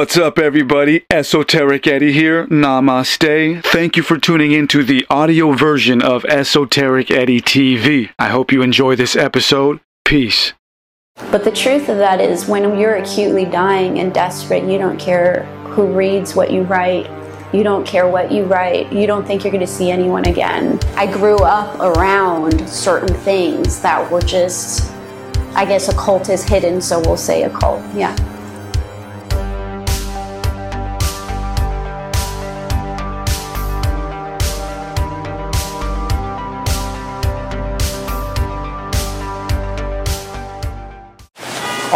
What's up, everybody? Esoteric Eddie here. Namaste. Thank you for tuning in to the audio version of Esoteric Eddie TV. I hope you enjoy this episode. Peace. But the truth of that is, when you're acutely dying and desperate, you don't care who reads what you write. You don't care what you write. You don't think you're going to see anyone again. I grew up around certain things that were just, I guess, occult is hidden, so we'll say occult. Yeah.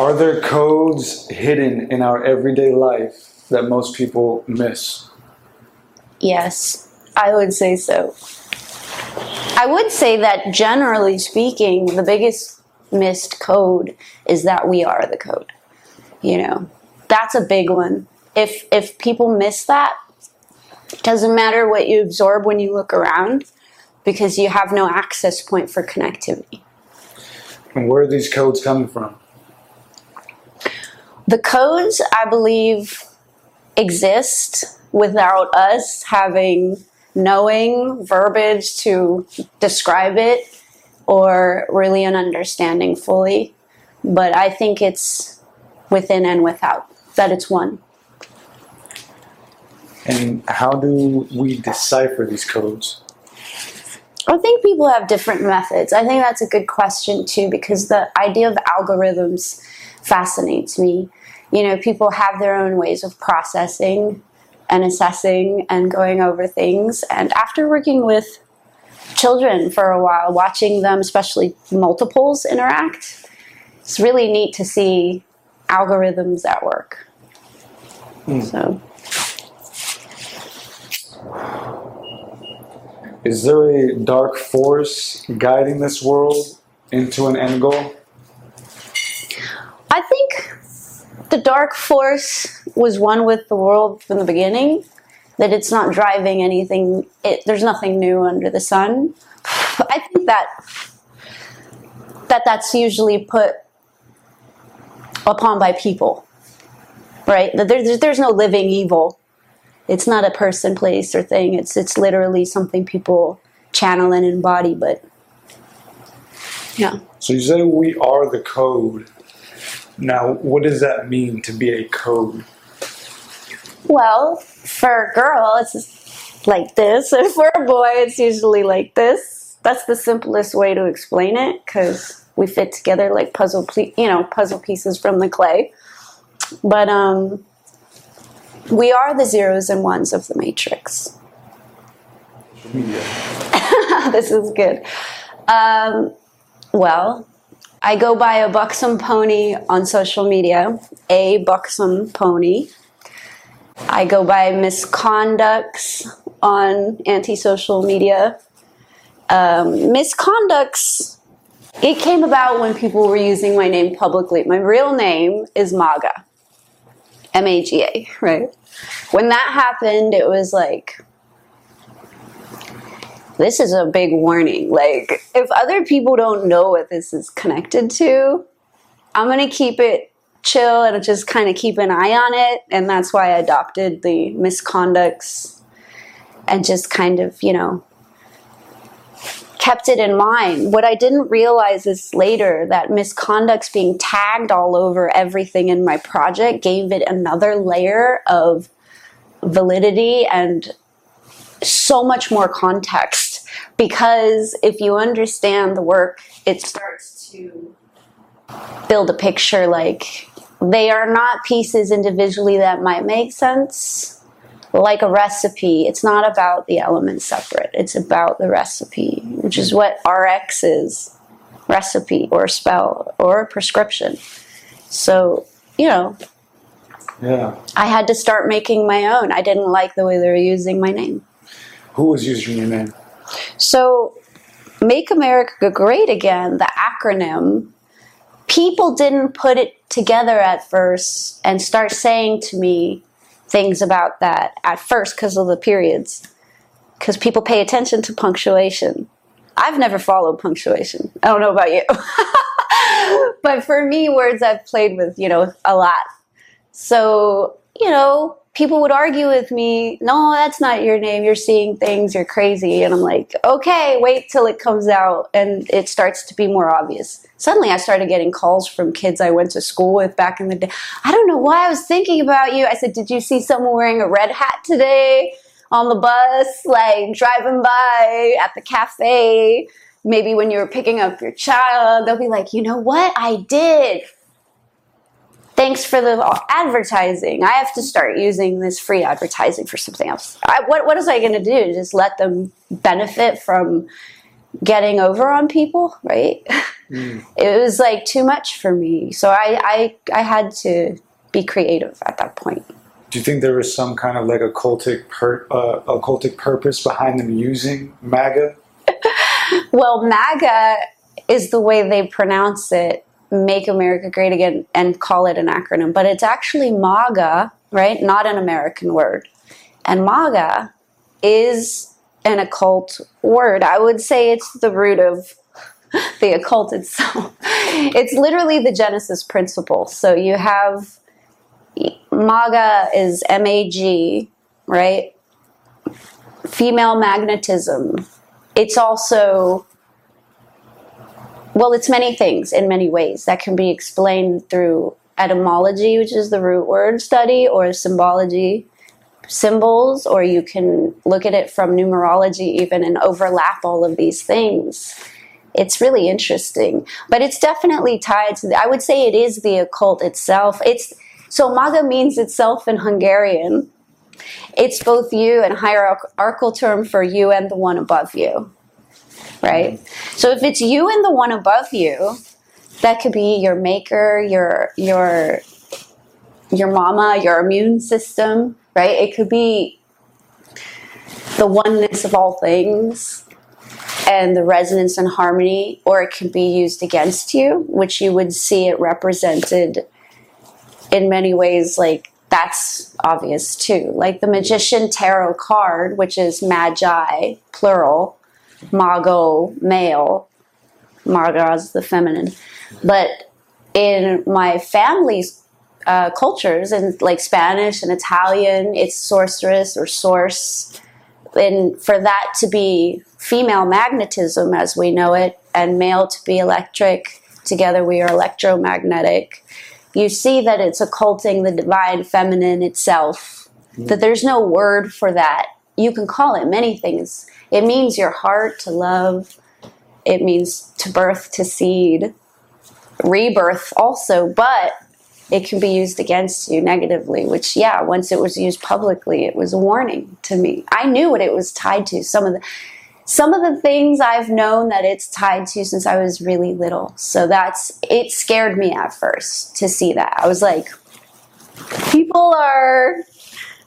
Are there codes hidden in our everyday life that most people miss? Yes, I would say so. I would say that generally speaking, the biggest missed code is that we are the code. You know, that's a big one. If if people miss that, it doesn't matter what you absorb when you look around because you have no access point for connectivity. And where are these codes coming from? The codes, I believe, exist without us having knowing verbiage to describe it or really an understanding fully. But I think it's within and without, that it's one. And how do we decipher these codes? I think people have different methods. I think that's a good question too, because the idea of algorithms fascinates me. You know, people have their own ways of processing and assessing and going over things. And after working with children for a while, watching them, especially multiples, interact, it's really neat to see algorithms at work. Mm. So. Is there a dark force guiding this world into an end goal? I think the dark force was one with the world from the beginning. That it's not driving anything. It, there's nothing new under the sun. I think that that that's usually put upon by people, right? That there's there's no living evil. It's not a person, place, or thing. It's it's literally something people channel and embody. But yeah. So you say we are the code. Now, what does that mean to be a code? Well, for a girl, it's like this, and for a boy, it's usually like this. That's the simplest way to explain it because we fit together like puzzle, ple- you know, puzzle pieces from the clay. But um, we are the zeros and ones of the matrix. this is good. Um, well, I go by a buxom pony on social media, a buxom pony. I go by misconducts on anti-social media. Um, misconducts. It came about when people were using my name publicly. My real name is Maga, M A G A. Right. When that happened, it was like, this is a big warning. Like, if other people don't know what this is connected to, I'm gonna keep it chill and just kind of keep an eye on it. And that's why I adopted the misconducts and just kind of, you know, kept it in mind. What I didn't realize is later that misconducts being tagged all over everything in my project gave it another layer of validity and so much more context. Because if you understand the work, it starts to build a picture like they are not pieces individually that might make sense. Like a recipe it's not about the elements separate. It's about the recipe which is what rx is recipe or spell or prescription. So you know Yeah. i had to start making my own. I didn't like the way they were using my name. Who was using your name? So make america great again the acronym people didn't put it together at first and start saying to me things about that at first because of the periods. Because people pay attention to punctuation. I've never followed punctuation. I don't know about you. but for me, words I've played with, you know, a lot. So you know, people would argue with me, no, that's not your name. You're seeing things. You're crazy. And I'm like, okay, wait till it comes out and it starts to be more obvious. Suddenly I started getting calls from kids I went to school with back in the day. I don't know why I was thinking about you. I said, did you see someone wearing a red hat today on the bus, like driving by at the cafe? Maybe when you were picking up your child, they'll be like, you know what? I did thanks for the advertising. I have to start using this free advertising for something else. I, what, what is I going to do? Just let them benefit from getting over on people, right? Mm. It was like too much for me. So I, I, I had to be creative at that point. Do you think there was some kind of like occultic, per, uh, occultic purpose behind them using MAGA? well, MAGA is the way they pronounce it make America great again and call it an acronym, but it's actually MAGA, right? Not an American word. And MAGA is an occult word. I would say it's the root of the occult itself. It's literally the Genesis principle. So you have MAGA is M A G, right? Female magnetism. It's also well, it's many things in many ways that can be explained through etymology, which is the root word study, or symbology, symbols, or you can look at it from numerology even and overlap all of these things. It's really interesting, but it's definitely tied to. The, I would say it is the occult itself. It's so Maga means itself in Hungarian. It's both you and hierarchical term for you and the one above you right? So if it's you and the one above you, that could be your maker, your your your mama, your immune system, right? It could be the oneness of all things and the resonance and harmony, or it can be used against you, which you would see it represented in many ways like that's obvious too. Like the magician tarot card, which is magi, plural, Mago male, Marga's the feminine. But in my family's uh, cultures, and like Spanish and Italian, it's sorceress or source. And for that to be female magnetism as we know it, and male to be electric, together we are electromagnetic. You see that it's occulting the divine feminine itself, that there's no word for that. You can call it many things it means your heart to love. It means to birth to seed, rebirth also, but it can be used against you negatively, which, yeah, once it was used publicly, it was a warning to me. I knew what it was tied to. Some of the some of the things I've known that it's tied to since I was really little. So that's it scared me at first to see that. I was like, people are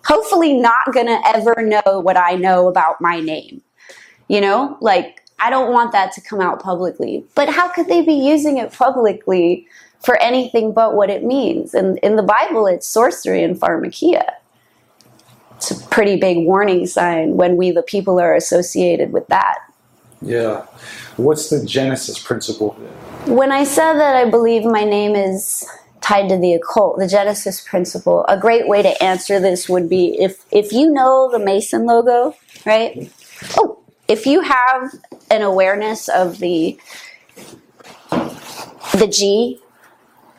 hopefully not gonna ever know what I know about my name. You know, like I don't want that to come out publicly. But how could they be using it publicly for anything but what it means? And in the Bible, it's sorcery and pharmakeia. It's a pretty big warning sign when we, the people, are associated with that. Yeah. What's the Genesis principle? When I said that I believe my name is tied to the occult, the Genesis principle, a great way to answer this would be if if you know the Mason logo, right? Oh, if you have an awareness of the the G,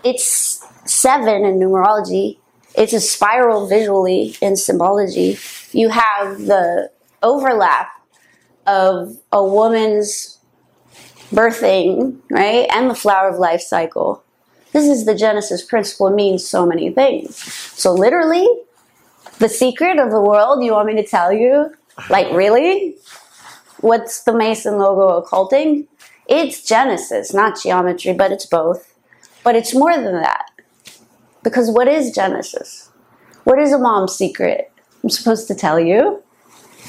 it's seven in numerology. It's a spiral visually in symbology. You have the overlap of a woman's birthing, right, and the flower of life cycle. This is the Genesis principle. It means so many things. So literally, the secret of the world, you want me to tell you? Like, really? what's the Mason logo occulting? It's Genesis, not geometry, but it's both. But it's more than that. Because what is Genesis? What is a mom's secret? I'm supposed to tell you.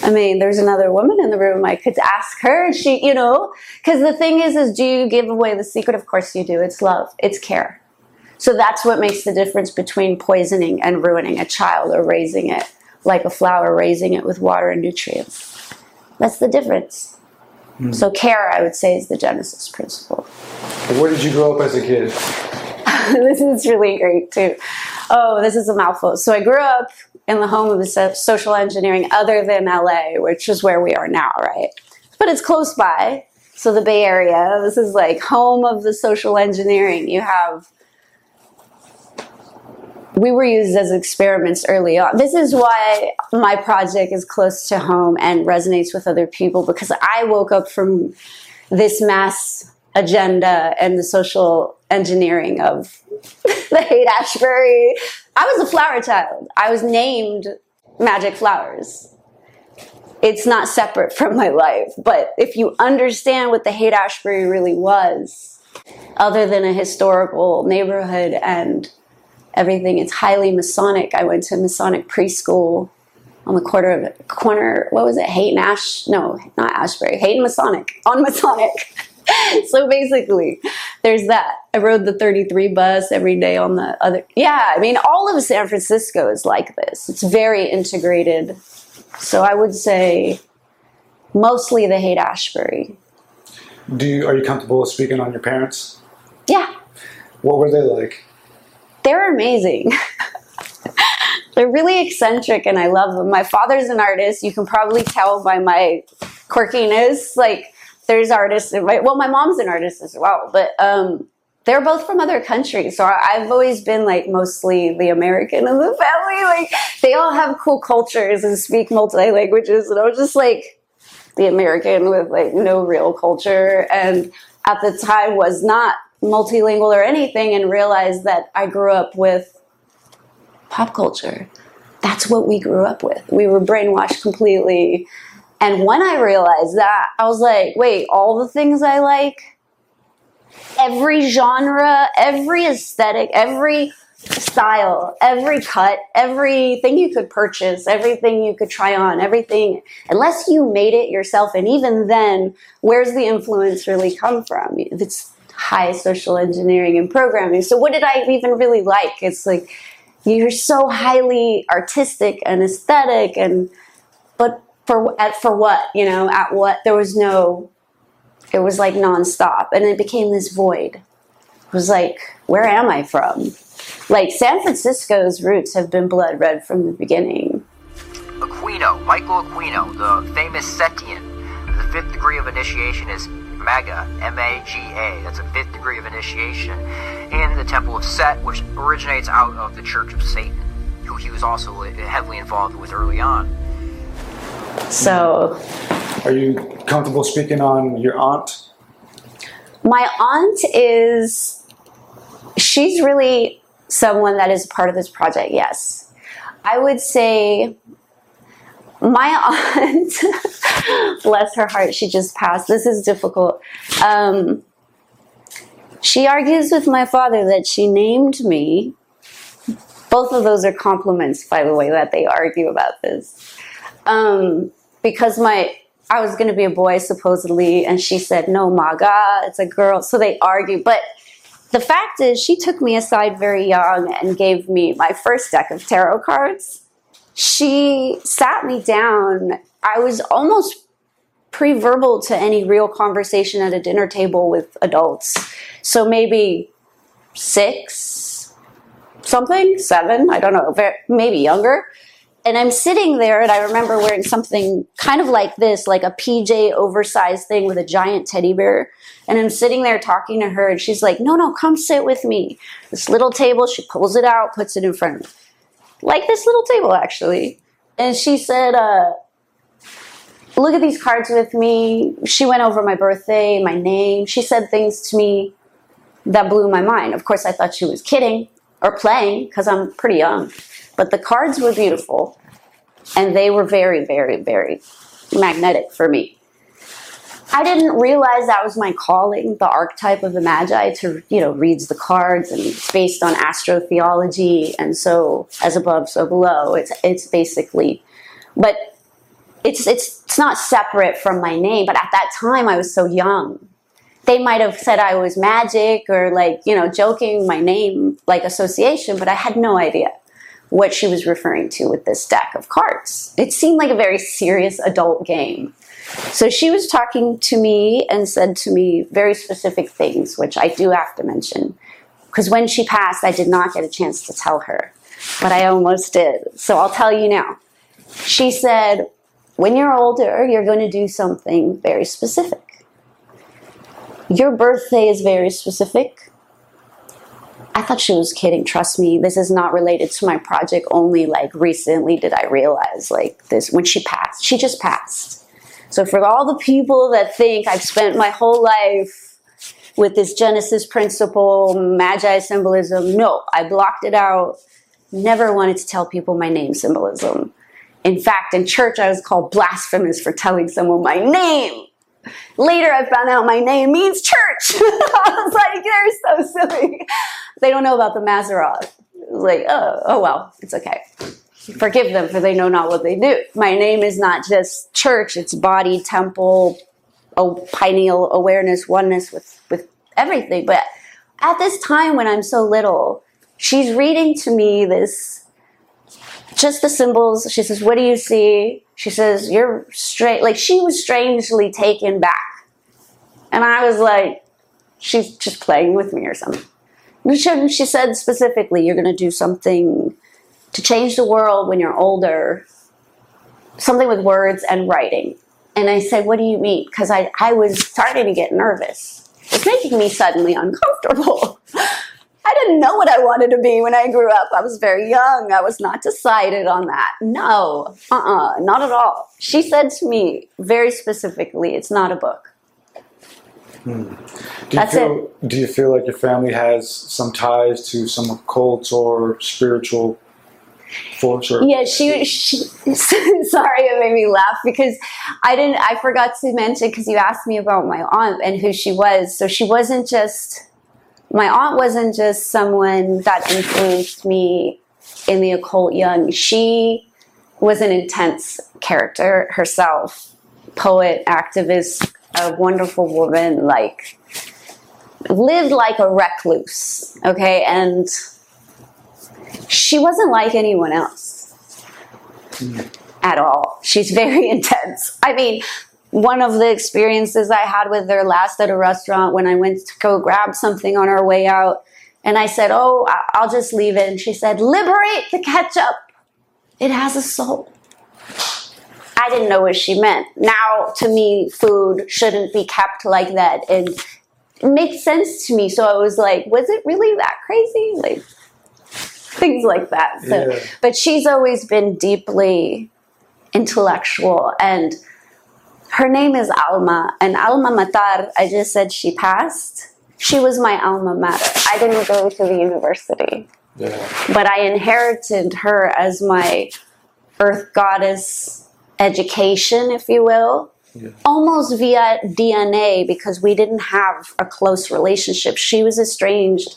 I mean, there's another woman in the room. I could ask her. She, you know, because the thing is, is do you give away the secret? Of course you do. It's love. It's care. So that's what makes the difference between poisoning and ruining a child or raising it like a flower, raising it with water and nutrients. That's the difference. Mm. So care, I would say, is the genesis principle. Where did you grow up as a kid? this is really great too. Oh, this is a mouthful. So I grew up in the home of the social engineering other than LA, which is where we are now, right? But it's close by. So the Bay Area, this is like home of the social engineering. You have we were used as experiments early on. This is why my project is close to home and resonates with other people because I woke up from this mass agenda and the social engineering of the Haight Ashbury. I was a flower child. I was named Magic Flowers. It's not separate from my life, but if you understand what the Haight Ashbury really was, other than a historical neighborhood and everything, it's highly Masonic. I went to Masonic preschool on the corner of corner. What was it? Haight and Ash? No, not Ashbury. Haight and Masonic on Masonic. so basically, there's that. I rode the 33 bus every day on the other. Yeah, I mean, all of San Francisco is like this. It's very integrated. So I would say mostly the Haight Ashbury. Do you, are you comfortable speaking on your parents? Yeah. What were they like? They're amazing. They're really eccentric and I love them. My father's an artist. You can probably tell by my quirkiness. Like, there's artists. My, well, my mom's an artist as well, but um, they're both from other countries. So I've always been like mostly the American in the family. Like they all have cool cultures and speak multi languages, and I was just like the American with like no real culture. And at the time was not multilingual or anything, and realized that I grew up with pop culture. That's what we grew up with. We were brainwashed completely and when I realized that, I was like, wait, all the things I like, every genre, every aesthetic, every style, every cut, everything you could purchase, everything you could try on, everything, unless you made it yourself. And even then, where's the influence really come from? It's high social engineering and programming. So what did I even really like? It's like, you're so highly artistic and aesthetic and, but for at for what you know at what there was no it was like nonstop. And it became this void. It was like where am i from? Like san francisco's roots have been blood red from the beginning. Aquino michael aquino the famous setian the fifth degree of initiation is maga m-a-g-a that's a fifth degree of initiation in the temple of set which originates out of the church of satan who he was also heavily involved with early on so. Are you comfortable speaking on your aunt? My aunt is. She's really someone that is part of this project, yes. I would say my aunt, bless her heart, she just passed. This is difficult. Um, she argues with my father that she named me. Both of those are compliments, by the way, that they argue about this um, because my I was going to be a boy supposedly, and she said no, Maga, it's a girl. So they argue, but the fact is, she took me aside very young and gave me my first deck of tarot cards. She sat me down. I was almost pre-verbal to any real conversation at a dinner table with adults. So maybe six, something, seven, I don't know, maybe younger and I'm sitting there and I remember wearing something kind of like this, like a PJ oversized thing with a giant teddy bear. And I'm sitting there talking to her and she's like, no, no, come sit with me. This little table, she pulls it out, puts it in front of me. Like this little table, actually. And she said, uh, look at these cards with me. She went over my birthday, my name. She said things to me that blew my mind. Of course, I thought she was kidding or playing because I'm pretty young. But the cards were beautiful and they were very, very, very magnetic for me. I didn't realize that was my calling, the archetype of the Magi to, you know, reads the cards and it's based on astrotheology and so as above, so below. It's it's basically but it's it's it's not separate from my name, but at that time I was so young. They might have said I was magic or like, you know, joking my name like association, but I had no idea what she was referring to with this deck of cards. It seemed like a very serious adult game. So she was talking to me and said to me very specific things, which I do have to mention. because when she passed, I did not get a chance to tell her, but I almost did. So I'll tell you now. She said, when you're older, you're going to do something very specific. Your birthday is very specific. I thought she was kidding. Trust me, this is not related to my project. Only like recently did I realize like this when she passed. She just passed. So for all the people that think I've spent my whole life with this Genesis principle, Magi symbolism, no, I blocked it out. Never wanted to tell people my name symbolism. In fact, in church, I was called blasphemous for telling someone my name. Later, I found out my name means church. I was like, they're so silly. They don't know about the Mazzaroth. Like, oh, oh well, it's okay. Forgive them, for they know not what they do. My name is not just church; it's body, temple, oh, pineal awareness, oneness with with everything. But at this time, when I'm so little, she's reading to me this just the symbols. She says, "What do you see?" She says, "You're straight." Like she was strangely taken back, and I was like, "She's just playing with me or something." She, said specifically, "You're going to do something to change the world when you're older." Something with words and writing. And I said, "What do you mean?" Because I I was starting to get nervous. It's making me suddenly uncomfortable. I didn't know what I wanted to be when I grew up. I was very young. I was not decided on that. No, uh uh not at all. She said to me very specifically, it's not a book. Hmm. Do you That's feel do you feel like your family has some ties to some occult or spiritual force or Yeah, she, she sorry, it made me laugh because I didn't, I forgot to mention because you asked me about my aunt and who she was. So she wasn't just, my aunt wasn't just someone that influenced me in the occult young. She was an intense character herself, poet, activist, a wonderful woman, like lived like a recluse, okay? And she wasn't like anyone else at all. She's very intense. I mean, one of the experiences I had with her last at a restaurant when I went to go grab something on our way out, and I said, Oh, I'll just leave it. And she said, Liberate the ketchup. It has a soul. I didn't know what she meant. Now, to me, food shouldn't be kept like that. And it makes sense to me. So I was like, Was it really that crazy? Like, things like that. So, Yeah. but she's always been deeply intellectual and her name is Alma and Alma Matar, I just said she passed. She was my alma mater. I didn't go to the university, yeah. but I inherited her as my earth goddess education, if you will. Yeah. Almost via DNA because we didn't have a close relationship. She was estranged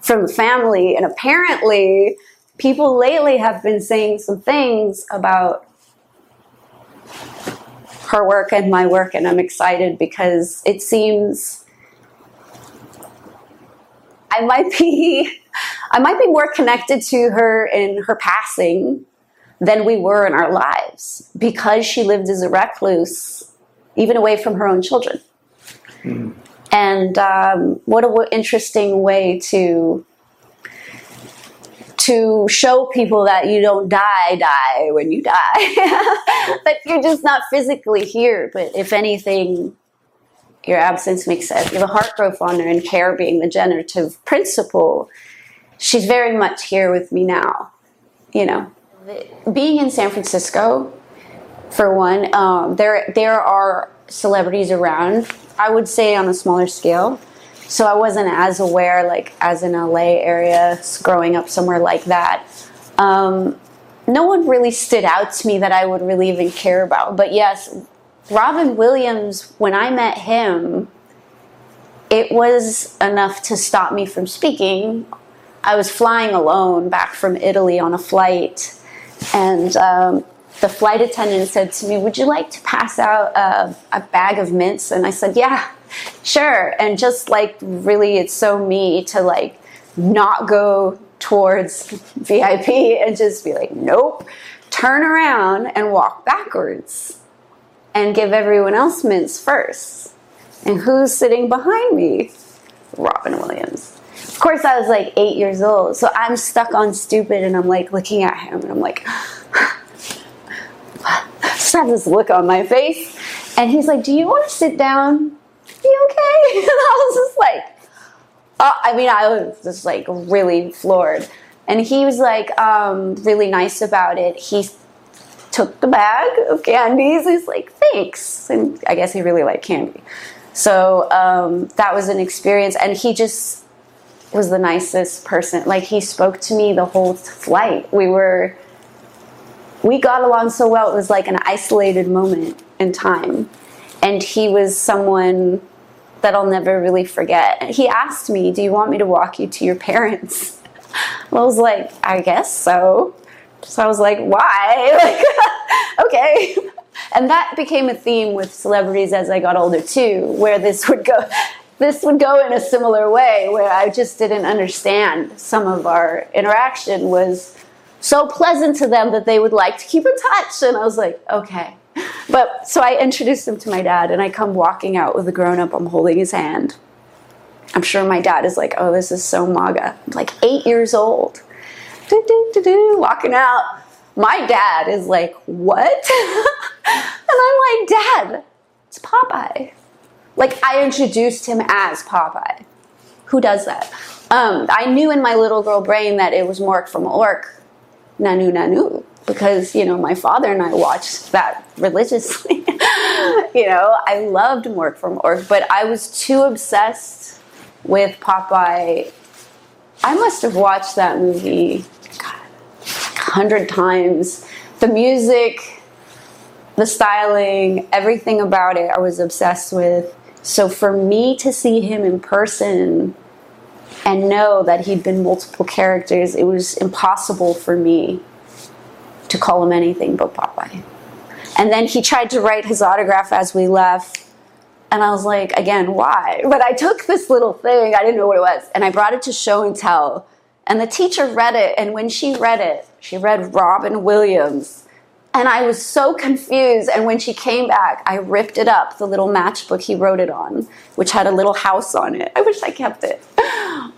from family, and apparently, people lately have been saying some things about her work and my work, and I'm excited because it seems I might be I might be more connected to her in her passing than we were in our lives because she lived as a recluse, even away from her own children. And um, what a w- interesting way to to show people that you don't die, die when you die. that you're just not physically here, but if anything, your absence makes sense. The heart growth on her and care being the generative principle. She's very much here with me now. You know, being in San Francisco, for one, um, there there are celebrities around. I would say on a smaller scale, so I wasn't as aware, like as in LA area, growing up somewhere like that. Um, no one really stood out to me that I would really even care about. But yes, Robin Williams, when I met him, it was enough to stop me from speaking. I was flying alone back from Italy on a flight, and um, the flight attendant said to me, Would you like to pass out a, a bag of mints? And I said, Yeah, sure. And just like, really, it's so me to like not go towards VIP and just be like, Nope, turn around and walk backwards and give everyone else mints first. And who's sitting behind me? Robin Williams. Course, I was like eight years old, so I'm stuck on stupid, and I'm like looking at him, and I'm like, just have this look on my face, and he's like, "Do you want to sit down? You okay?" And I was just like, oh, I mean, I was just like really floored, and he was like um, really nice about it. He took the bag of candies. He's like, "Thanks," and I guess he really liked candy. So um, that was an experience, and he just was the nicest person. Like he spoke to me the whole flight. We were we got along so well. It was like an isolated moment in time, and he was someone that I'll never really forget. He asked me, "Do you want me to walk you to your parents?" I was like, "I guess so." So I was like, "Why?" Like, okay. And that became a theme with celebrities as I got older too, where this would go this would go in a similar way where I just didn't understand some of our interaction was so pleasant to them that they would like to keep in touch and I was like, okay. But so I introduced him to my dad and I come walking out with a grown up, I'm holding his hand. I'm sure my dad is like, oh, this is so MAGA. I'm like eight years old. Do, do, do, do, walking out. My dad is like, what? and I'm like, Dad, it's Popeye. Like, I introduced him as Popeye. Who does that? Um, I knew in my little girl brain that it was Mork from Ork, Nanu Nanu, because, you know, my father and I watched that religiously. you know, I loved Mork from Ork, but I was too obsessed with Popeye. I must have watched that movie hundred times. The music, the styling, everything about it, I was obsessed with. So for me to see him in person and know that he'd been multiple characters, it was impossible for me to call him anything but Popeye. And then he tried to write his autograph as we left. And I was like, again, why? But I took this little thing, I didn't know what it was, and I brought it to show and tell. And the teacher read it, and when she read it, she read Robin Williams. And I was so confused. And when she came back, I ripped it up, the little matchbook he wrote it on, which had a little house on it. I wish I kept it.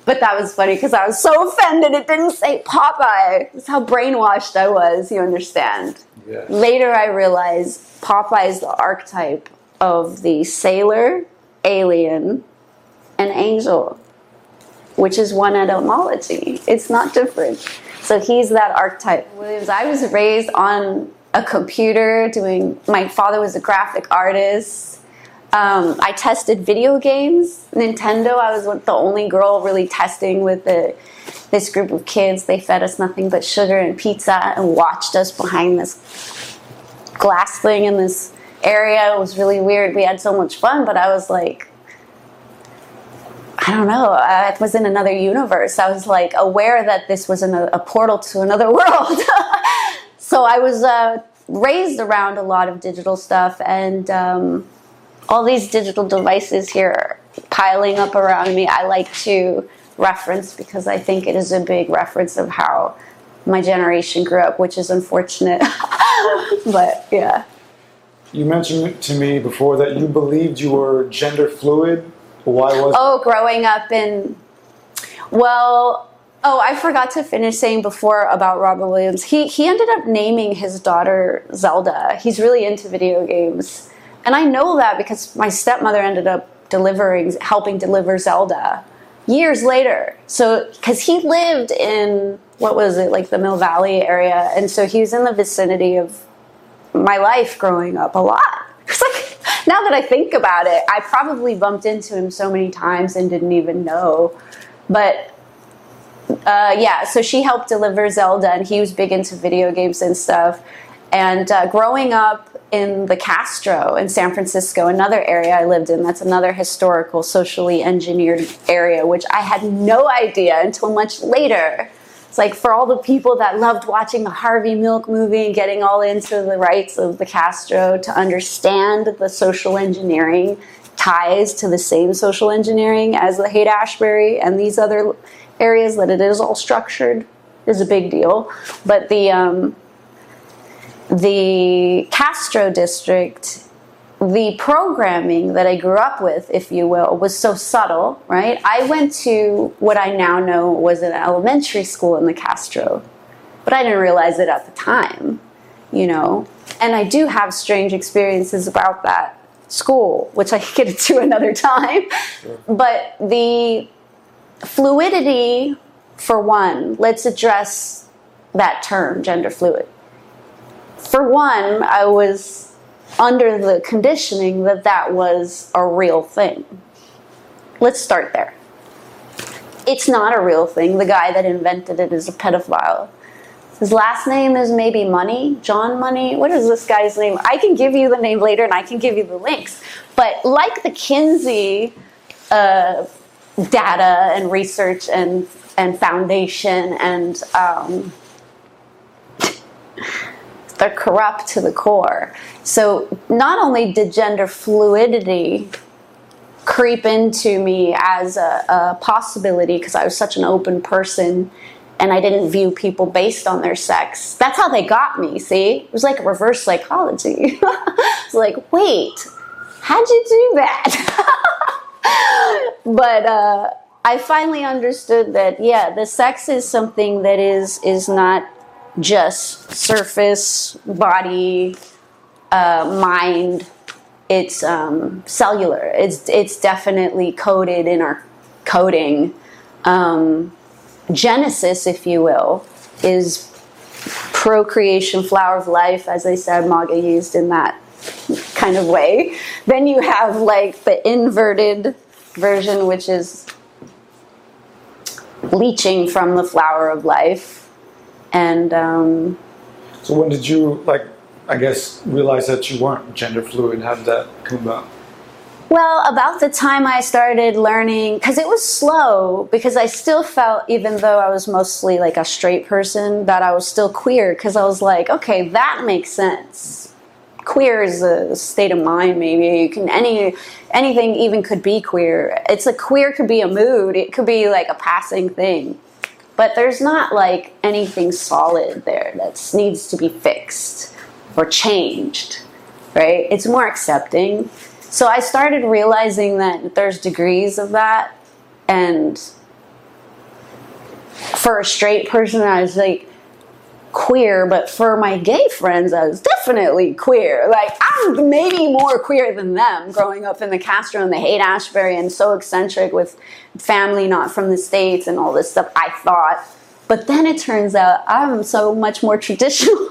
But that was funny because I was so offended it didn't say Popeye. That's how brainwashed I was, you understand. Yes. Later, I realized Popeye is the archetype of the sailor, alien, and angel which is one etymology. It's not different. So he's that archetype. Williams, I was raised on a computer doing, my father was a graphic artist. Um, I tested video games. Nintendo, I was the only girl really testing with the, this group of kids. They fed us nothing but sugar and pizza and watched us behind this glass thing in this area. It was really weird. We had so much fun, but I was like, I don't know. I was in another universe. I was like aware that this was a, a portal to another world. So I was uh, raised around a lot of digital stuff and um, all these digital devices here piling up around me. I like to reference because I think it is a big reference of how my generation grew up, which is unfortunate. but yeah. You mentioned to me before that you believed you were gender fluid why was Oh, growing up in well, oh, I forgot to finish saying before about Robert Williams. He he ended up naming his daughter Zelda. He's really into video games. And I know that because my stepmother ended up delivering helping deliver Zelda years later. So cuz he lived in what was it? Like the Mill Valley area and so he was in the vicinity of my life growing up a lot. It's like now that I think about it, I probably bumped into him so many times and didn't even know. But uh, yeah, so she helped deliver Zelda, and he was big into video games and stuff. And uh, growing up in the Castro in San Francisco, another area I lived in, that's another historical, socially engineered area, which I had no idea until much later it's like for all the people that loved watching the Harvey Milk movie and getting all into the rights of the Castro to understand the social engineering ties to the same social engineering as the Haight Ashbury and these other areas that it is all structured is a big deal. But the um, the Castro district the programming that I grew up with, if you will, was so subtle, right? I went to what I now know was an elementary school in the Castro, but I didn't realize it at the time, you know. And I do have strange experiences about that school, which I could get into another time. Sure. But the fluidity, for one, let's address that term, gender fluid. For one, I was under the conditioning that that was a real thing. Let's start there. It's not a real thing. The guy that invented it is a pedophile. His last name is maybe Money, John Money. What is this guy's name? I can give you the name later and I can give you the links. But like the Kinsey uh, data and research and, and foundation and um, they're corrupt to the core. So not only did gender fluidity creep into me as a, a possibility because I was such an open person and I didn't view people based on their sex. That's how they got me, see? It was like reverse psychology. it's like, wait, how'd you do that? but uh, I finally understood that, yeah, the sex is something that is is not just surface, body, uh, mind. It's um, cellular. It's it's definitely coded in our coding. Um, Genesis, if you will, is procreation, flower of life, as I said, Maga used in that kind of way. Then you have like the inverted version, which is leeching from the flower of life. And um, so when did you like i guess realize that you weren't gender fluid? How did that come about? Well about the time i started learning because it was slow because i still felt even though i was mostly like a straight person that i was still queer because i was like okay that makes sense queer is a state of mind maybe you can any anything even could be queer it's a queer could be a mood it could be like a passing thing but there's not like anything solid there that needs to be fixed or changed, right? It's more accepting. So I started realizing that there's degrees of that. And for a straight person, I was like, queer, but for my gay friends, I was definitely queer. Like, I'm maybe more queer than them growing up in the Castro and the Haight Ashbury and so eccentric with family not from the States and all this stuff, I thought. But then it turns out I'm so much more traditional.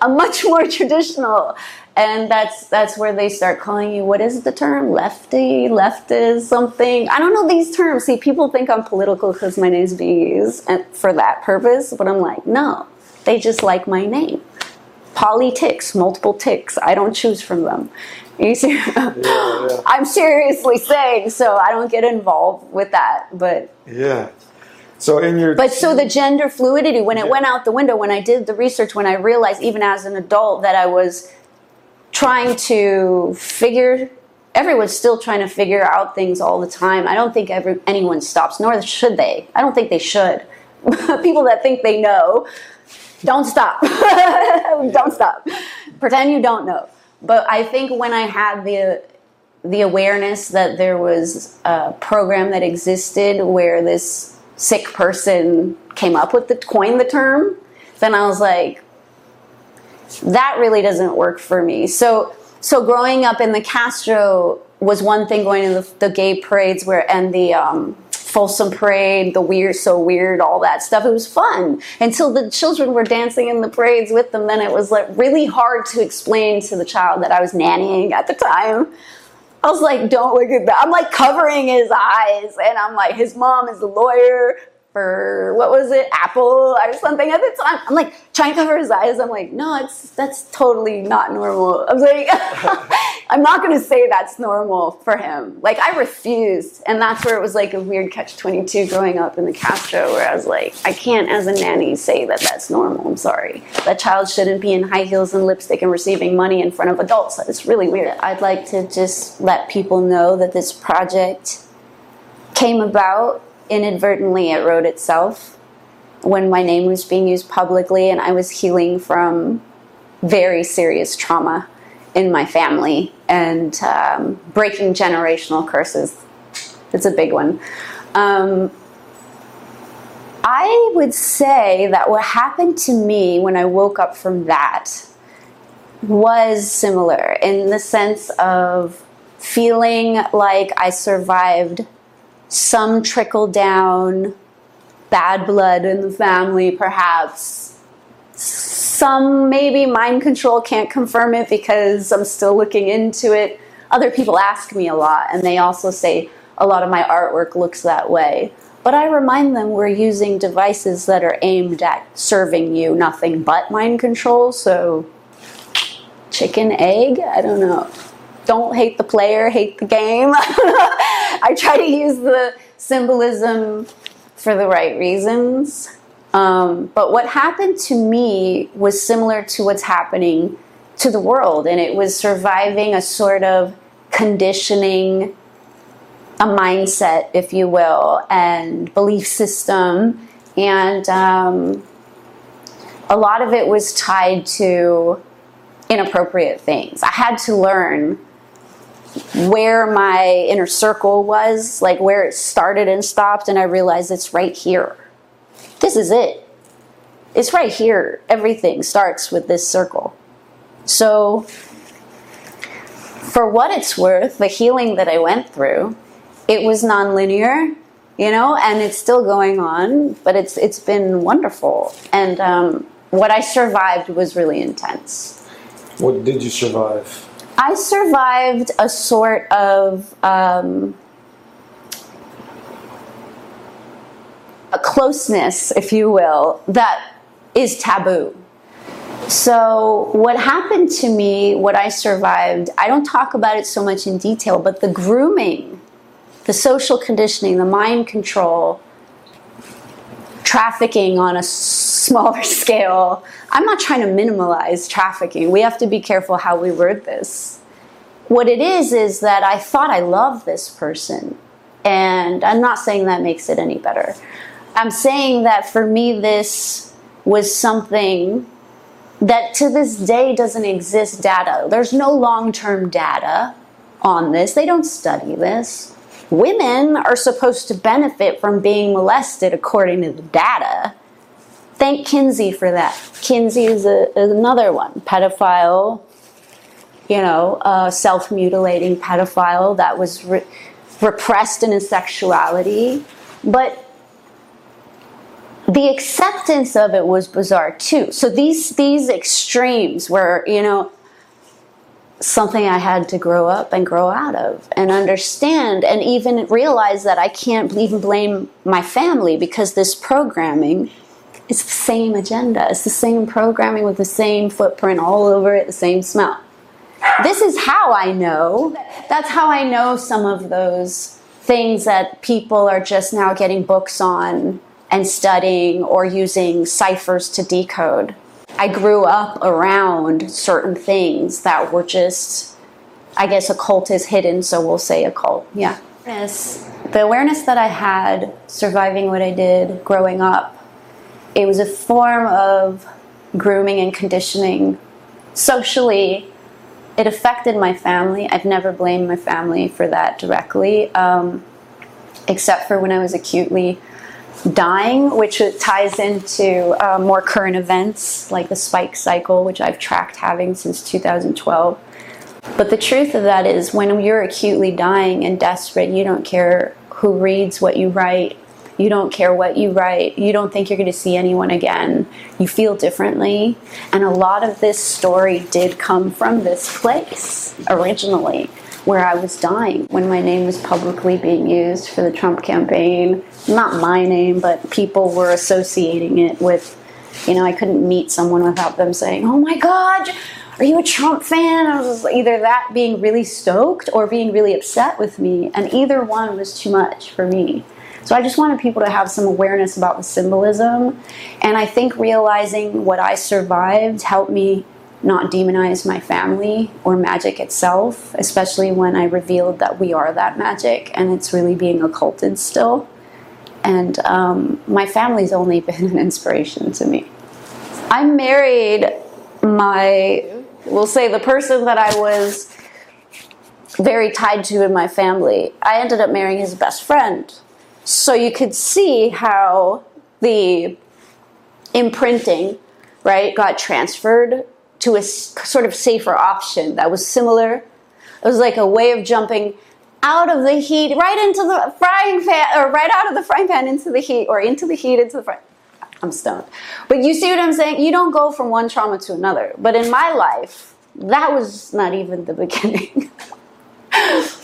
I'm much more traditional and that's that's where they start calling you what is the term? Lefty? Leftist something? I don't know these terms. See people think i'm political because my name's bees and for that purpose but i'm like no. They just like my name. Politics multiple ticks. I don't choose from them. You see? Yeah, yeah. i'm seriously saying so i don't get involved with that but yeah. So in your But so the gender fluidity when it yeah. went out the window when I did the research when I realized even as an adult that I was trying to figure everyone's still trying to figure out things all the time. I don't think every, anyone stops, nor should they. I don't think they should. People that think they know, don't stop. don't stop. Pretend you don't know. But I think when I had the the awareness that there was a program that existed where this sick person came up with the coined the term, then I was like, that really doesn't work for me. So so growing up in the Castro was one thing going to the, the gay parades where and the um, Folsom parade, the weird, so weird, all that stuff. It was fun until the children were dancing in the parades with them. Then it was like really hard to explain to the child that I was nannying at the time. I was like, don't look at that. I'm like covering his eyes, and I'm like, his mom is a lawyer for what was it, Apple or something at the time. I'm like trying to cover his eyes. I'm like, no, it's that's totally not normal. I was like, I'm not gonna say that's normal for him. Like I refused, and that's where it was like a weird catch twenty two growing up in the Castro, where I was like, I can't as a nanny say that that's normal. I'm sorry. That child shouldn't be in high heels and lipstick and receiving money in front of adults. It's really weird. I'd like to just let people know that this project came about inadvertently it wrote itself when my name was being used publicly and I was healing from very serious trauma in my family and um, breaking generational curses. It's a big one. Um, I would say that what happened to me when I woke up from that was similar in the sense of feeling like I survived some trickle down bad blood in the family, perhaps. Some maybe mind control can't confirm it because I'm still looking into it. Other people ask me a lot, and they also say a lot of my artwork looks that way. But I remind them we're using devices that are aimed at serving you nothing but mind control. So, chicken, egg, I don't know. Don't hate the player, hate the game. I try to use the symbolism for the right reasons. Um, but what happened to me was similar to what's happening to the world, and it was surviving a sort of conditioning a mindset, if you will, and belief system. And um, a lot of it was tied to inappropriate things. I had to learn where my inner circle was, like where it started and stopped, and I realized it's right here. This is it. It's right here. Everything starts with this circle. So, for what it's worth, the healing that I went through, it was nonlinear, you know, and it's still going on, but it's it's been wonderful. And um, what I survived was really intense. What did you survive? I survived a sort of um, a closeness, if you will, that is taboo. So, what happened to me, what I survived, I don't talk about it so much in detail, but the grooming the social conditioning, the mind control, trafficking on a smaller scale. I'm not trying to minimalize trafficking. We have to be careful how we word this. What it is, is that I thought I loved this person. And I'm not saying that makes it any better. I'm saying that for me, this was something that to this day doesn't exist data. There's no long term data on this, they don't study this women are supposed to benefit from being molested according to the data. Thank Kinsey for that. Kinsey is, a, is another one, pedophile, you know, uh, self mutilating pedophile that was re- repressed in his sexuality. But the acceptance of it was bizarre too. So these these extremes were, you know, something I had to grow up and grow out of and understand and even realize that I can't even blame my family because this programming is the same agenda. It's the same programming with the same footprint all over it, the same smell. This is how I know. That's how I know some of those things that people are just now getting books on and studying or using ciphers to decode I grew up around certain things that were just, I guess, occult is hidden, so we'll say occult. Yeah. The awareness that I had surviving what I did growing up, it was a form of grooming and conditioning. Socially, it affected my family. I've never blamed my family for that directly, um, except for when I was acutely dying, which ties into uh, more current events like the spike cycle, which I've tracked having since 2012. But the truth of that is, when you're acutely dying and desperate, you don't care who reads what you write. You don't care what you write. You don't think you're going to see anyone again. You feel differently. And a lot of this story did come from this place originally where I was dying when my name was publicly being used for the Trump campaign. Not my name, but people were associating it with, you know, I couldn't meet someone without them saying, oh my God, are you a Trump fan? I was either that being really stoked or being really upset with me, and either one was too much for me. So I just wanted people to have some awareness about the symbolism, and I think realizing what I survived helped me not demonize my family or magic itself, especially when I revealed that we are that magic and it's really being occulted still. And um, my family's only been an inspiration to me. I married my we'll say the person that I was very tied to in my family, I ended up marrying his best friend. So you could see how the imprinting, right, got transferred to a sort of safer option that was similar. It was like a way of jumping out of the heat right into the frying pan, or right out of the frying pan into the heat, or into the heat into the frying. I'm stoned. But you see what I'm saying? You don't go from one trauma to another. But in my life, that was not even the beginning.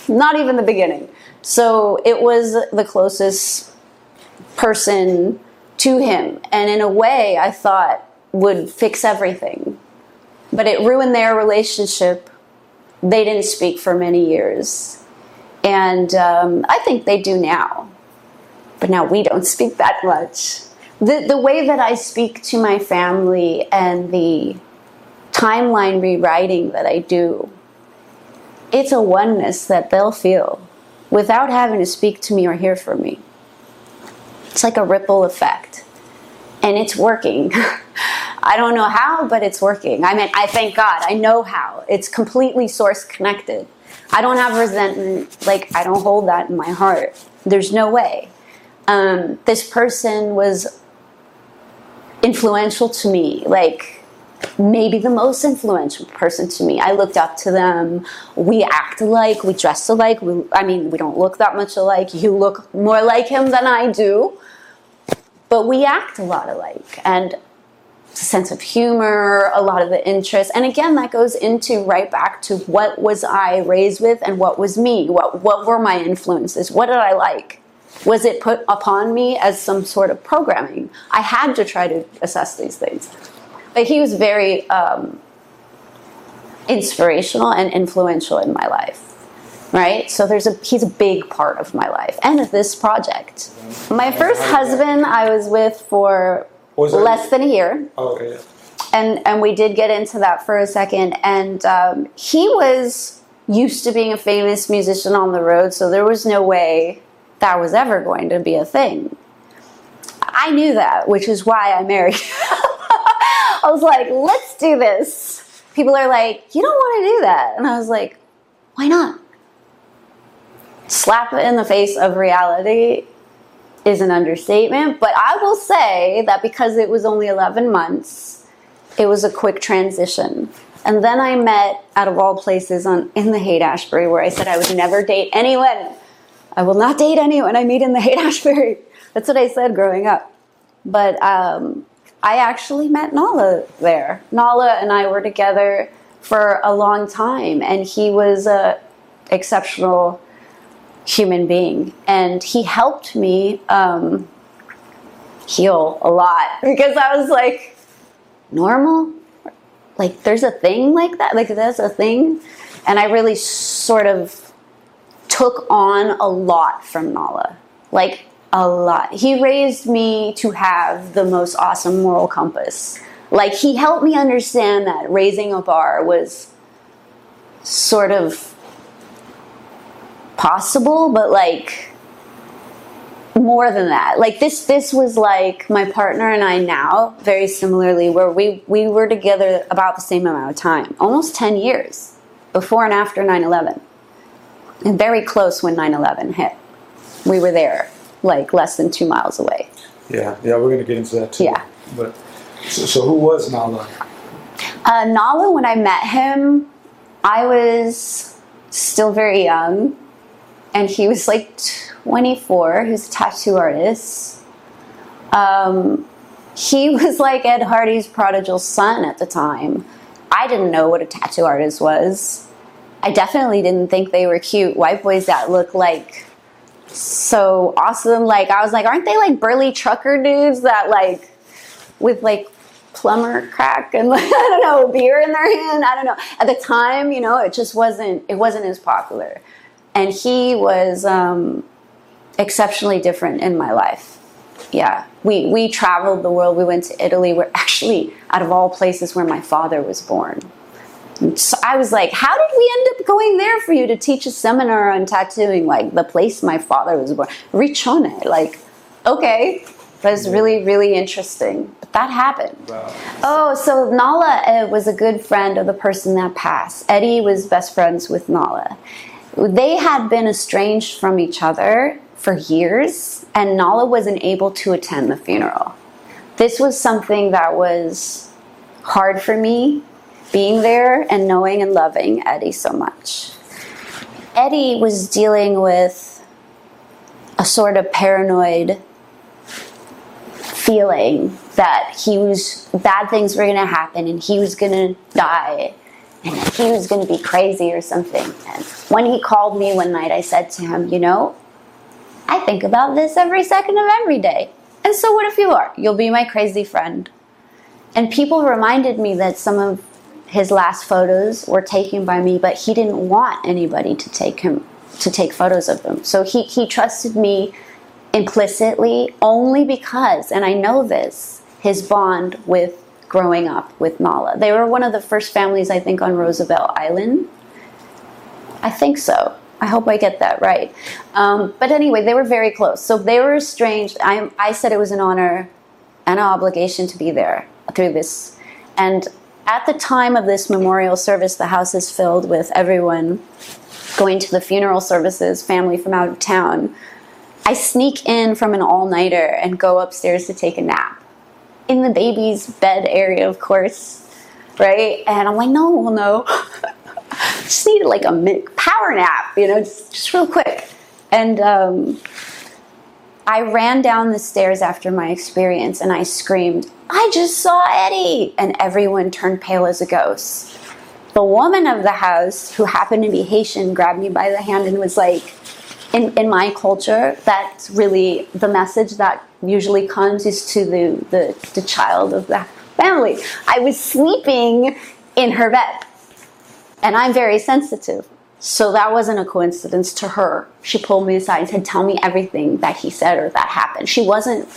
not even the beginning. So it was the closest person to him. And in a way, I thought would fix everything. But it ruined their relationship. They didn't speak for many years. And um, I think they do now. But now we don't speak that much. The, the way that I speak to my family and the timeline rewriting that I do, it's a oneness that they'll feel without having to speak to me or hear from me. It's like a ripple effect. And it's working. I don't know how, but it's working. I mean, I thank God. I know how. It's completely source connected. I don't have resentment. Like, I don't hold that in my heart. There's no way. Um, this person was influential to me. Like, maybe the most influential person to me. I looked up to them. We act alike, we dress alike. We, I mean, we don't look that much alike. You look more like him than I do, but we act a lot alike. And sense of humor, a lot of the interest. And again, that goes into right back to what was I raised with and what was me? What, what were my influences? What did I like? Was it put upon me as some sort of programming? I had to try to assess these things but he was very um, inspirational and influential in my life right? So there's a he's a big part of my life and this project. My first husband i was with for Was less than a year. Oh, okay. yeah. and and we did get into that for a second. And um, he was used to being a famous musician on the road so there was no way that was ever going to be a thing. I knew that which is why i married i was like let's do this. People are like you don't want to do that. And i was like why not slap in the face of reality is an understatement, but I will say that because it was only 11 months, it was a quick transition. And then I met, out of all places, on in the Haight Ashbury, where I said I would never date anyone. I will not date anyone I meet in the Haight Ashbury. That's what I said growing up. But um, I actually met Nala there. Nala and I were together for a long time, and he was a exceptional human being. And he helped me um, heal a lot. Because i was like normal? Like there's a thing like that? Like that's a thing? And i really sort of took on a lot from nala. Like a lot. He raised me to have the most awesome moral compass. Like he helped me understand that raising a bar was sort of possible, but like more than that. Like this this was like my partner and I now very similarly where we we were together about the same amount of time, almost 10 years before and after 9/11. And very close when 9/11 hit. We were there like less than 2 miles away. Yeah, yeah, we're gonna get into that too. Yeah. But so, so who was Nala? Uh, Nala, when I met him, I was still very young, and he was like 24. He was a tattoo artist. Um, he was like Ed Hardy's prodigal son at the time. I didn't know what a tattoo artist was. I definitely didn't think they were cute white boys that look like so awesome. Like I was like, aren't they like burly trucker dudes that like with like plumber crack and like, I don't know beer in their hand? I don't know. At the time, you know, it just wasn't it wasn't as popular, and he was um, exceptionally different in my life. Yeah, we we traveled the world. We went to Italy. We're actually out of all places where my father was born. And so I was like, how did we end up going there for you to teach a seminar on tattooing? Like the place my father was born, Riccione. Like, okay, That was really, really interesting. But that happened. Wow. Oh, so Nala uh, was a good friend of the person that passed. Eddie was best friends with Nala. They had been estranged from each other for years, and Nala wasn't able to attend the funeral. This was something that was hard for me, being there and knowing and loving Eddie so much. Eddie was dealing with a sort of paranoid feeling that he was bad things were going to happen and he was going to die and he was going to be crazy or something. And when he called me one night, I said to him, You know, I think about this every second of every day. And so what if you are? You'll be my crazy friend. And people reminded me that some of his last photos were taken by me, but he didn't want anybody to take him to take photos of them. So he, he trusted me implicitly only because, and I know this, his bond with growing up with Nala. They were one of the first families, I think, on Roosevelt Island. I think so. I hope I get that right. Um, but anyway, they were very close. So they were estranged. I, I said it was an honor and an obligation to be there through this. And at the time of this memorial service, the house is filled with everyone going to the funeral services, family from out of town. I sneak in from an all nighter and go upstairs to take a nap in the baby's bed area, of course, right? And I'm like, no, well, no. just needed like a power nap, you know, just, just real quick. And um, I ran down the stairs after my experience and I screamed, I just saw Eddie! And everyone turned pale as a ghost. The woman of the house, who happened to be Haitian, grabbed me by the hand and was like, in, in my culture, that's really the message that usually comes is to the, the, the child of the family. I was sleeping in her bed, and I'm very sensitive. So that wasn't a coincidence to her. She pulled me aside and said, Tell me everything that he said or that happened. She wasn't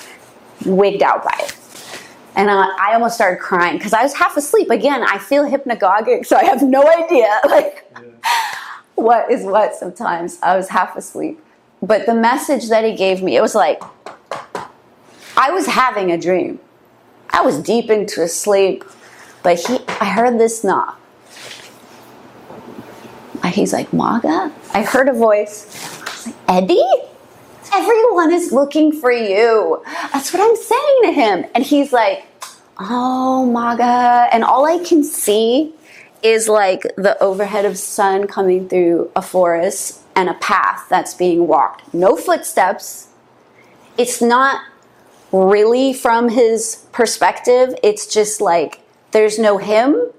wigged out by it. And uh, I almost started crying because I was half asleep. Again, I feel hypnagogic, so I have no idea like yeah. What is what sometimes. I was half asleep. But the message that he gave me, it was like I was having a dream. I was deep into a sleep, but he I heard this knock he's like, Maga? I heard a voice. Eddie? Everyone is looking for you. That's what I'm saying to him. And he's like, Oh, Maga. And all I can see is like the overhead of sun coming through a forest and a path that's being walked. No footsteps. It's not really from his perspective. It's just like there's no him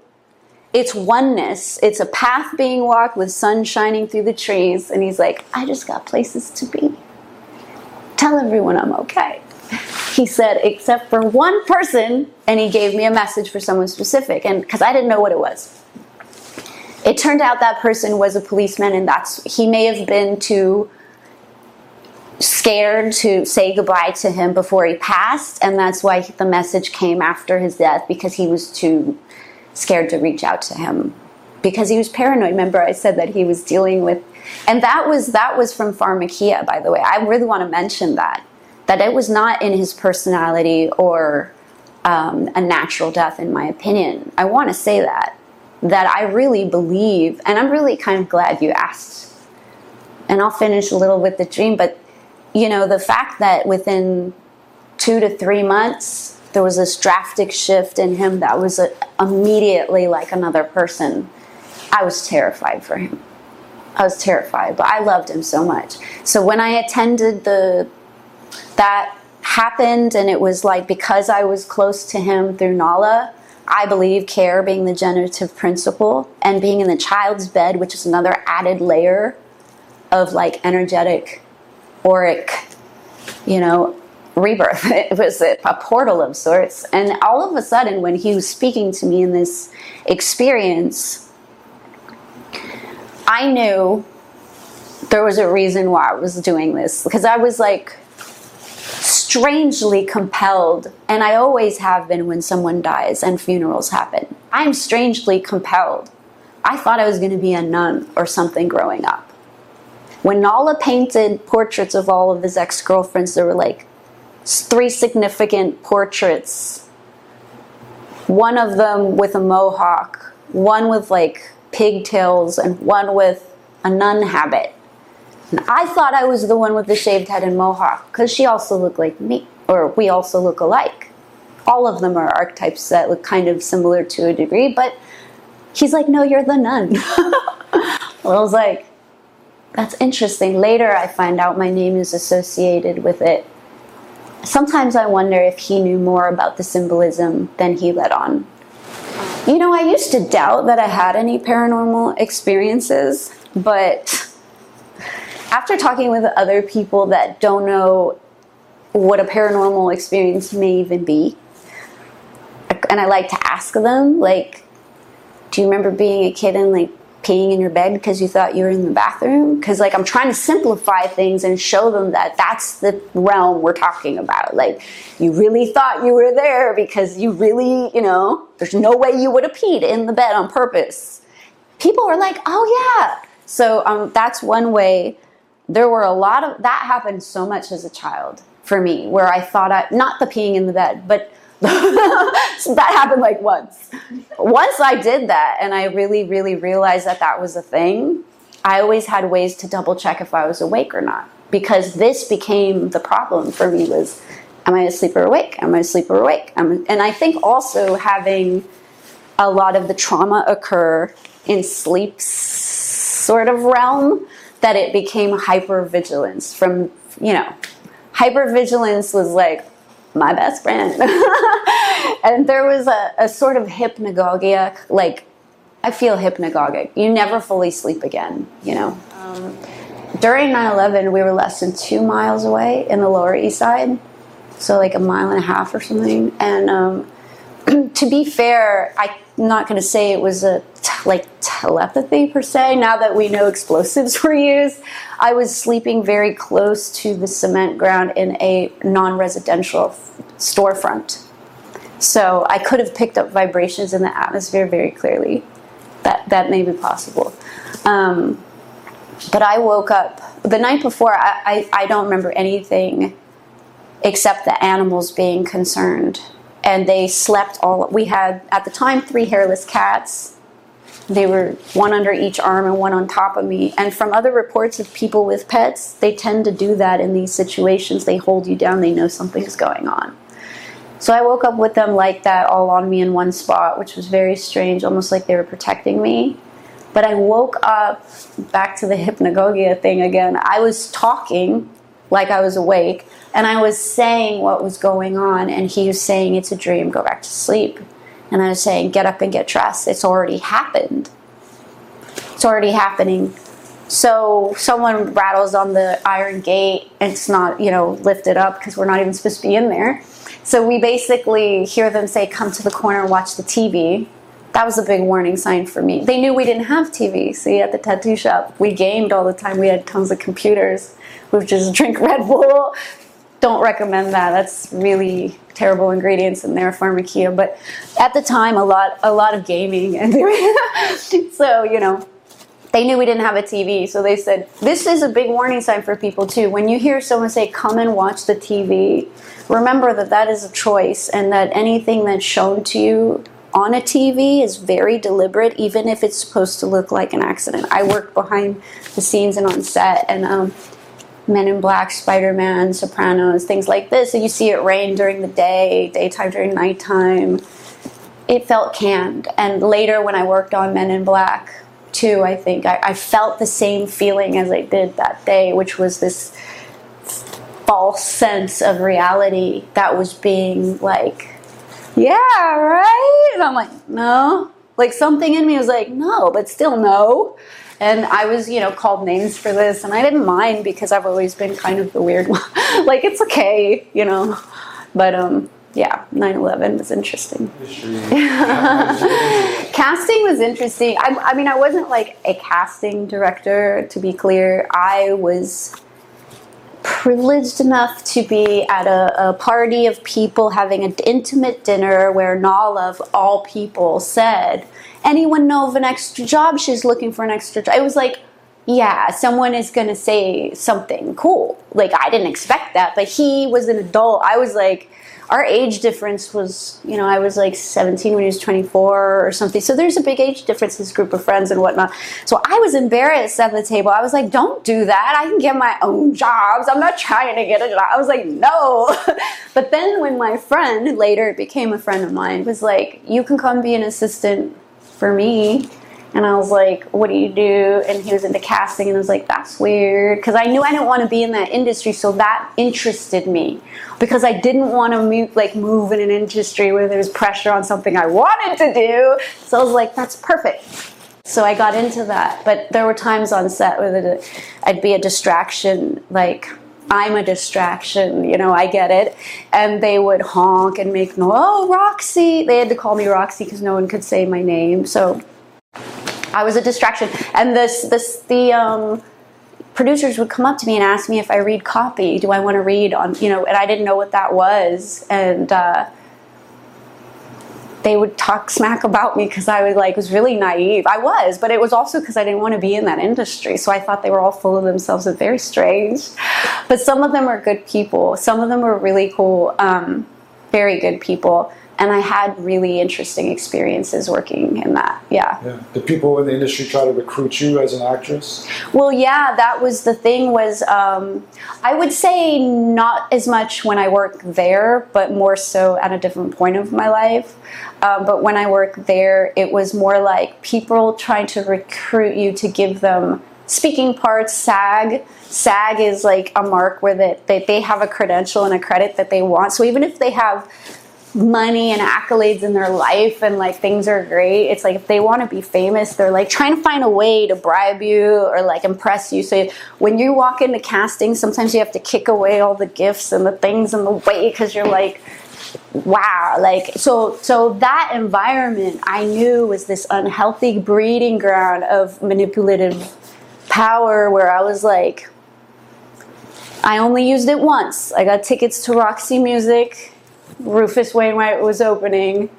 it's oneness. It's a path being walked with sun shining through the trees. And he's like, I just got places to be. Tell everyone I'm okay. He said, except for one person, and he gave me a message for someone specific, and because I didn't know what it was. It turned out that person was a policeman, and that's he may have been too scared to say goodbye to him before he passed, and that's why the message came after his death because he was too scared to reach out to him because he was paranoid. Remember, I said that he was dealing with, and that was that was from Pharmakeia, by the way. I really want to mention that that it was not in his personality or um, a natural death, in my opinion. I want to say that that I really believe, and I'm really kind of glad you asked. And I'll finish a little with the dream, but you know, the fact that within two to three months there was this drastic shift in him that was a, immediately like another person. I was terrified for him. I was terrified, but I loved him so much. So when I attended the that happened and it was like because I was close to him through Nala, I believe care being the generative principle and being in the child's bed, which is another added layer of like energetic auric, you know, rebirth. It was a, a, portal of sorts. And all of a sudden, when he was speaking to me in this experience, I knew there was a reason why I was doing this because I was like strangely compelled, and I always have been when someone dies and funerals happen. I'm strangely compelled. I thought I was going to be a nun or something growing up. When Nala painted portraits of all of his ex girlfriends, there were like three significant portraits. One of them with a mohawk, one with like pigtails, and one with a nun habit. I thought I was the one with the shaved head and mohawk because she also looked like me, or we also look alike. All of them are archetypes that look kind of similar to a degree, but he's like, No, you're the nun. I was like, That's interesting. Later, I find out my name is associated with it. Sometimes I wonder if he knew more about the symbolism than he let on. You know, I used to doubt that I had any paranormal experiences, but after talking with other people that don't know what a paranormal experience may even be, and I like to ask them, like, do you remember being a kid and like peeing in your bed because you thought you were in the bathroom? Because like I'm trying to simplify things and show them that that's the realm we're talking about. Like you really thought you were there because you really, you know, there's no way you would have peed in the bed on purpose. People are like, oh yeah. So um, that's one way. There were a lot of that happened so much as a child for me, where I thought I not the peeing in the bed, but so that happened like once. Once I did that and I really, really realized that that was a thing, I always had ways to double check if I was awake or not. Because this became the problem for me was, am I asleep or awake? Am I asleep or awake? I'm, and I think also having a lot of the trauma occur in sleep sort of realm that it became hypervigilance from, you know, hypervigilance was like, my best friend. and there was a, a sort of hypnagogia, like, I feel hypnagogic. You never fully sleep again, you know. Um, during 9 11, we were less than two miles away in the Lower East Side, so like a mile and a half or something. And um, to be fair, I'm not going to say it was a t- like telepathy per se. Now that we know explosives were used, I was sleeping very close to the cement ground in a non-residential storefront. So I could have picked up vibrations in the atmosphere very clearly. That that may be possible. Um, but I woke up the night before. I, I, I don't remember anything except the animals being concerned, and they slept all. We had at the time three hairless cats. They were one under each arm and one on top of me. And from other reports of people with pets, they tend to do that in these situations. They hold you down. They know something's going on. So I woke up with them like that, all on me in one spot, which was very strange, almost like they were protecting me. But I woke up back to the hypnagogia thing again. I was talking like I was awake, and I was saying what was going on, and he was saying, It's a dream, go back to sleep. And I was saying, Get up and get dressed. It's already happened. It's already happening. So someone rattles on the iron gate, and it's not, you know, lifted up because we're not even supposed to be in there. So we basically hear them say, Come to the corner and watch the TV. That was a big warning sign for me. They knew we didn't have TV. See, at the tattoo shop, we gamed all the time. We had tons of computers. Would just drink Red Bull. Don't recommend that. That's really terrible ingredients in there, pharmakeia. But at the time, a lot, a lot of gaming, and so you know, they knew we didn't have a TV, so they said, This is a big warning sign for people too. When you hear someone say, Come and watch the TV, remember that that is a choice and that anything that's shown to you on a TV is very deliberate, even if it's supposed to look like an accident. I worked behind the scenes and on set, and um, Men in Black, Spider Man, Sopranos, things like this. So you see it rain during the day, daytime during nighttime. It felt canned. And later, when I worked on Men in Black, too, I think I, I felt the same feeling as I did that day, which was this false sense of reality that was being like, yeah, right? And I'm like, no. Like something in me was like, no, but still no. And I was, you know, called names for this, and I didn't mind because I've always been kind of the weird one. like, it's okay, you know. But, um, yeah, 9 11 was interesting. casting was interesting. I, I mean, I wasn't like a casting director, to be clear. I was privileged enough to be at a, a, party of people having an intimate dinner where Nala, of all people, said, Anyone know of an extra job? She's looking for an extra job. It was like yeah, someone is to say something cool. Like, I didn't expect that, but he was an adult. I was like, our age difference was, you know, I was like 17 when he was 24 or something. So there's a big age difference, this group of friends and whatnot. So I was embarrassed at the table. I was like, don't do that. I can get my own jobs. I'm not trying to get a job. I was like, no. but then when my friend, later became a friend of mine, was like, you can come be an assistant for me and I was like, what do you do? And he was into casting, and I was like, that's weird. Because I knew I didn't want to be in that industry, so that interested me. Because I didn't want to move, like move in an industry where there was pressure on something I wanted to do. So I was like, that's perfect. So I got into that. But there were times on set where I'd be a distraction, like I'm a distraction, you know, I get it. And they would honk and make no, oh, Roxy. They had to call me Roxy because no one could say my name. So I was a distraction. And this, this, the um, producers would come up to me and ask me if I read copy. Do I want to read on, you know? And I didn't know what that was. And uh, they would talk smack about me because I was like was really naive. I was, but it was also because I didn't want to be in that industry. So I thought they were all full of themselves and very strange. But some of them are good people. Some of them were really cool, um, very good people and I had really interesting experiences working in that. Yeah. Yeah. Did people in the industry try to recruit you as an actress? Well, yeah, that was the thing. Was um, I would say not as much when I work there, but more so at a different point of my life. Um, but when I work there, it was more like people trying to recruit you to give them speaking parts. SAG. SAG is like a mark where that they, they have a credential and a credit that they want. So even if they have money and accolades in their life and like things are great. It's like if they want to be famous they're like trying to find a way to bribe you or like impress you. So when you walk into casting sometimes you have to kick away all the gifts and the things in the way because you're like wow like so so that environment i knew was this unhealthy breeding ground of manipulative power where i was like i only used it once. I got tickets to roxy music Rufus Wainwright was opening.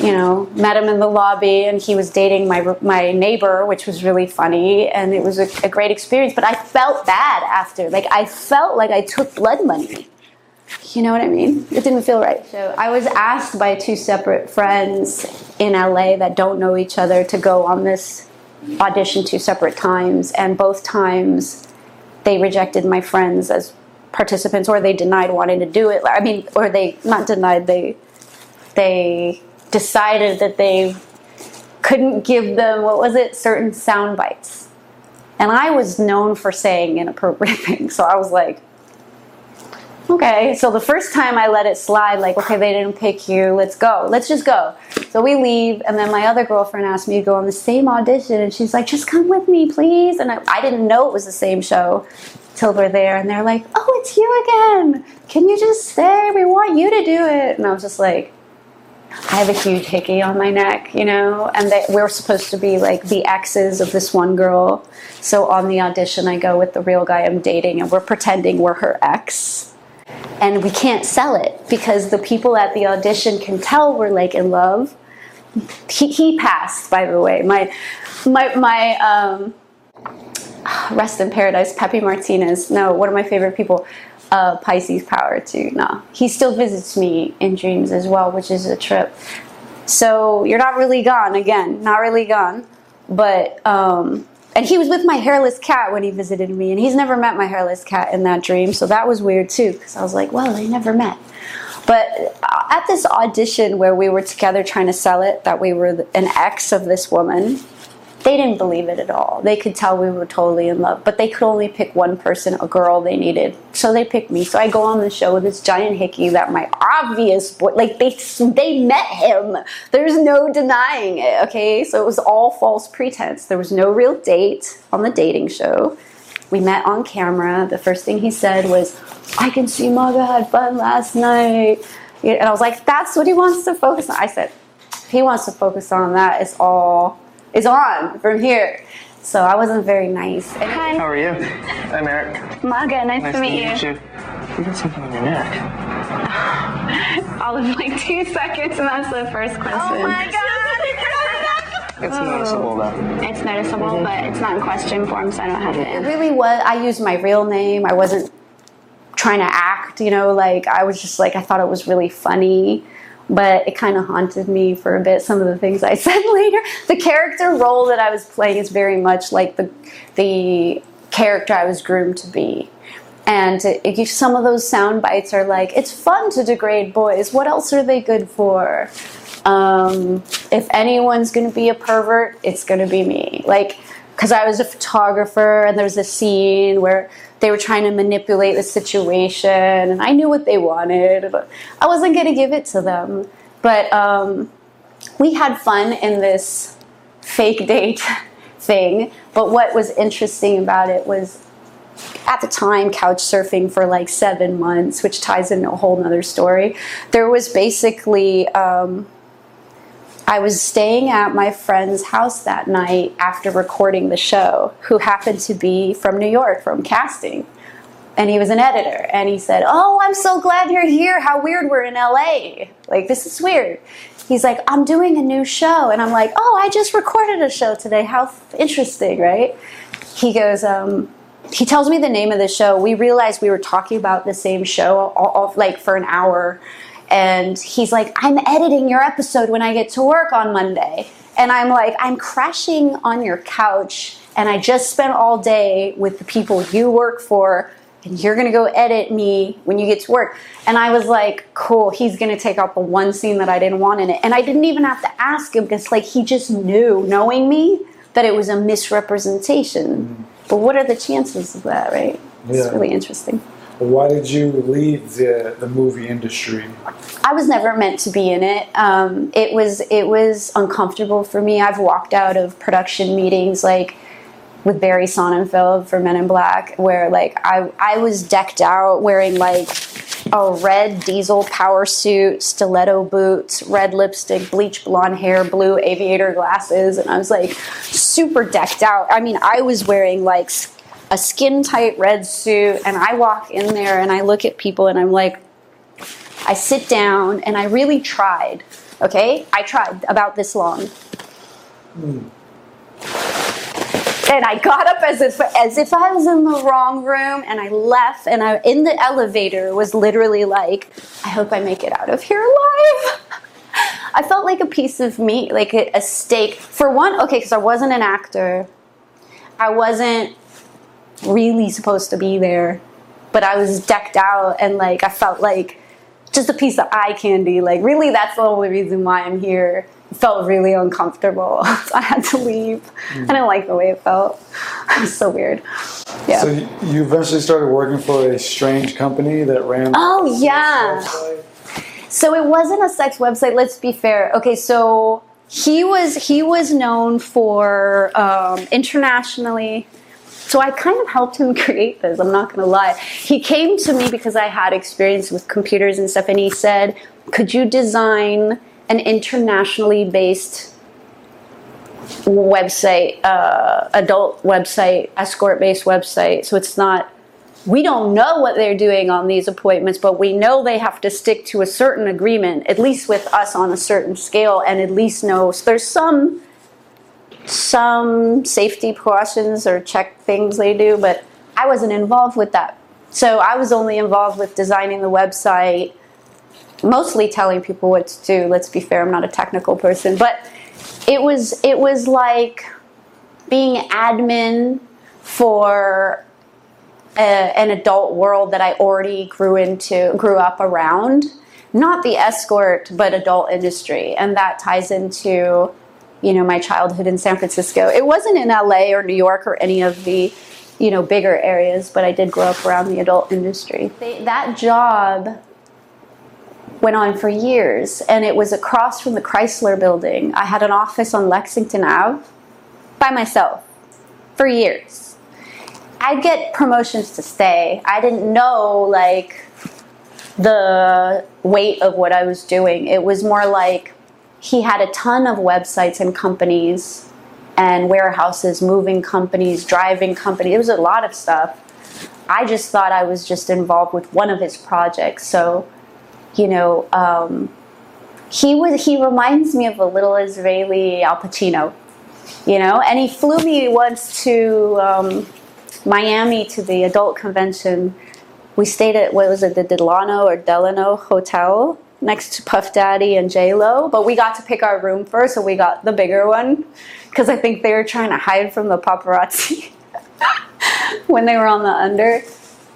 You know, met him in the lobby, and he was dating my my neighbor, which was really funny, and it was a, a great experience. But I felt bad after, like I felt like I took blood money. You know what I mean? It didn't feel right. So I was asked by two separate friends in LA that don't know each other to go on this audition two separate times, and both times they rejected my friends as participants or they denied wanting to do it. I mean, or they not denied they they decided that they couldn't give them what was it certain sound bites. And I was known for saying inappropriate things, so I was like, okay. So the first time I let it slide, like, okay, they didn't pick you, let's go, let's just go. So we leave, and then my other girlfriend asked me to go on the same audition, and she's like, just come with me, please. And I, I didn't know it was the same show till we're there and they're like, oh, it's you again. Can you just stay? We want you to do it. And I was just like, I have a huge hickey on my neck, you know, and they, we're supposed to be like the exes of this one girl. So on the audition, I go with the real guy I'm dating, and we're pretending we're her ex. And we can't sell it because the people at the audition can tell we're like in love. He, he passed, by the way. My, my, my, um, rest in paradise, Pepe Martinez. No, one of my favorite people. Uh, Pisces power too. No, he still visits me in dreams as well, which is a trip. So you're not really gone again, not really gone. But um, and he was with my hairless cat when he visited me, and he's never met my hairless cat in that dream. So that was weird too, because I was like, well, they never met. But uh, at this audition where we were together trying to sell it, that we were an ex of this woman, they didn't believe it at all. They could tell we were totally in love, but they could only pick one person, a girl they needed. So they picked me. So I go on the show with this giant hickey that my obvious boy, like they they met him. There's no denying it. Okay, so it was all false pretense. There was no real date on the dating show. We met on camera. The first thing he said was, "I can see Maga had fun last night," and I was like, "That's what he wants to focus on." I said, "If he wants to focus on that, it's all." Is on from here. So I wasn't very nice. Hi. How are you? I'm Eric. Maga, nice, Nice to meet you. you. You got something on your neck. All of like two seconds, and that's the first oh question. Oh Oh It's noticeable though. It's noticeable, but it's not in question form, so I don't have it. It really was. I used my real name. I wasn't trying to act, you know, like I was just like I thought it was really funny, but it kind of haunted me for a bit. Some of the things I said later. The character role that I was playing is very much like the the character I was groomed to be. And it, some of those sound bites are like, it's fun to degrade boys. What else are they good for? Um, if anyone's going to be a pervert, it's going to be me. Like, because I was a photographer, and there was a scene where they were trying to manipulate the situation, and I knew what they wanted. I wasn't going to give it to them. But um, we had fun in this fake date thing. But what was interesting about it was at the time couch surfing for like seven months, which ties into a whole nother story. There was basically, um, I was staying at my friend's house that night after recording the show, who happened to be from New York, from casting. And he was an editor, and he said, Oh, I'm so glad you're here. How weird we're in LA. Like, this is weird. He's like, I'm doing a new show. And I'm like, Oh, I just recorded a show today. How interesting, right? He goes, um, he tells me the name of the show. We realized we were talking about the same show all, all, like for an hour. And he's like, I'm editing your episode when I get to work on Monday. And I'm like, I'm crashing on your couch and I just spent all day with the people you work for and you're gonna go edit me when you get to work. And I was like, cool, he's gonna take out the one scene that I didn't want in it. And I didn't even have to ask him because like he just knew, knowing me, that it was a misrepresentation. Mm-hmm. But what are the chances of that, right? It's really interesting. Why did you leave the the movie industry? I was never meant to be in it. Um, it was it was uncomfortable for me. I've walked out of production meetings like with Barry Sonnenfeld for Men in Black, where like I I was decked out wearing like a red diesel power suit, stiletto boots, red lipstick, bleach blonde hair, blue aviator glasses, and I was like super decked out. I mean, I was wearing like a skin tight red suit, and I walk in there and I look at people and I'm like, I sit down and I really tried. Okay, I tried about this long. And I got up as if as if I was in the wrong room, and I left. And I in the elevator was literally like, I hope I make it out of here alive. I felt like a piece of meat, like a, a steak. For one, okay, because I wasn't an actor. I wasn't really supposed to be there, but I was decked out and like I felt like just a piece of eye candy. Like really, that's the only reason why I'm here. It felt really uncomfortable. I had to leave. I didn't like the way it felt. It was so weird. Yeah. So you you eventually started working for a strange company that ran. Oh, yeah. So it wasn't a sex website. Let's be fair. Okay, so he was he was known for um, internationally. So I kind of helped him create this. I'm not gonna lie. He came to me because I had experience with computers and stuff, and he said, "Could you design an internationally based website, uh, adult website, escort based website? So it's not we don't know what they're doing on these appointments, but we know they have to stick to a certain agreement, at least with us on a certain scale, and at least know so there's some some safety precautions or check things they do, but I wasn't involved with that. So I was only involved with designing the website, mostly telling people what to do. Let's be fair, I'm not a technical person, but it was it was like being admin for a, an adult world that I already grew into, grew up around. Not the escort, but adult industry, and that ties into, you know, my childhood in San Francisco. It wasn't in LA or New York or any of the, you know, bigger areas, but I did grow up around the adult industry. They, that job went on for years, and it was across from the Chrysler Building. I had an office on Lexington Ave by myself for years. I'd get promotions to stay. I didn't know like the weight of what I was doing. It was more like he had a ton of websites and companies and warehouses, moving companies, driving companies. It was a lot of stuff. I just thought I was just involved with one of his projects. So, you know, um, he was he reminds me of a little Israeli Al Pacino. you know. And he flew me once to um, Miami to the adult convention. We stayed at what was it, the Delano or Delano Hotel next to Puff Daddy and J Lo, but we got to pick our room first, so we got the bigger one because I think they were trying to hide from the paparazzi when they were on the under.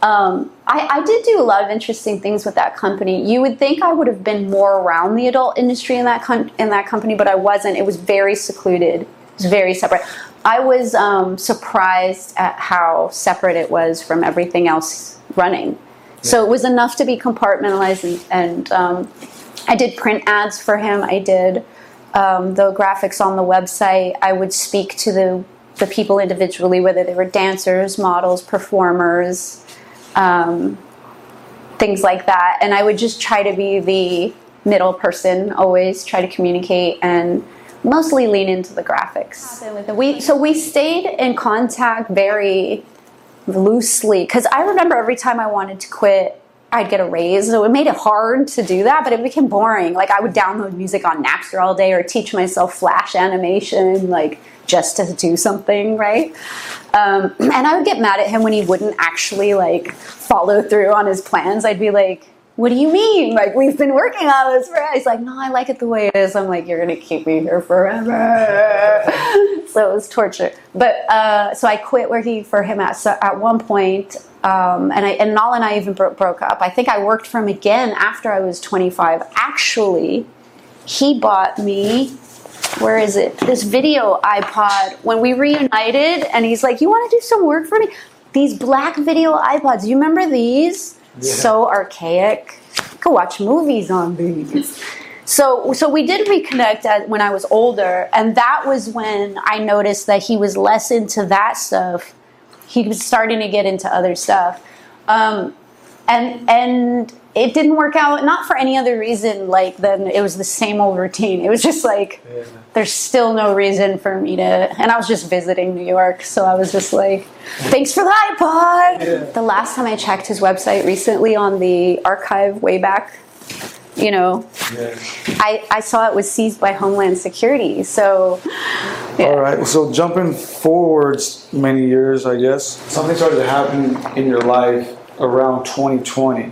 Um, I, I, did do a lot of interesting things with that company. You would think I would have been more around the adult industry in that con- in that company, but I wasn't. It was very secluded. It was very separate. I was um, surprised at how separate it was from everything else running. So it was enough to be compartmentalized, and, and um, I did print ads for him. I did um, the graphics on the website. I would speak to the the people individually, whether they were dancers, models, performers, um, things like that. And I would just try to be the middle person, always try to communicate and mostly lean into the graphics. We, so we stayed in contact very loosely because I remember every time I wanted to quit, I'd get a raise. So it made it hard to do that, but it became boring. Like I would download music on Napster all day or teach myself Flash animation, like just to do something, right? Um, and I would get mad at him when he wouldn't actually like follow through on his plans. I'd be like, what do you mean? Like, we've been working on this for. He's like, no, I like it the way it is. I'm like, you're gonna keep me here forever. so it was torture. But uh, so I quit working for him at so at one point, um, and I and Nal and I even bro- broke up. I think I worked for him again after I was 25. Actually, he bought me. Where is it? This video iPod when we reunited, and he's like, "You want to do some work for me?" These black video iPods. You remember these? Yeah. So archaic. I could watch movies on these. So, so we did reconnect at, when I was older, and that was when I noticed that he was less into that stuff. He was starting to get into other stuff, um, and and it didn't work out. Not for any other reason, like then it was the same old routine. It was just like yeah. there's still no reason for me to. And I was just visiting New York, so I was just like, thanks for the iPod. Yeah. The last time I checked his website recently on the archive way back, you know, yeah. I, I saw it was seized by Homeland Security. So, yeah. all right. So jumping forwards many years, I guess something started to happen in your life around 2020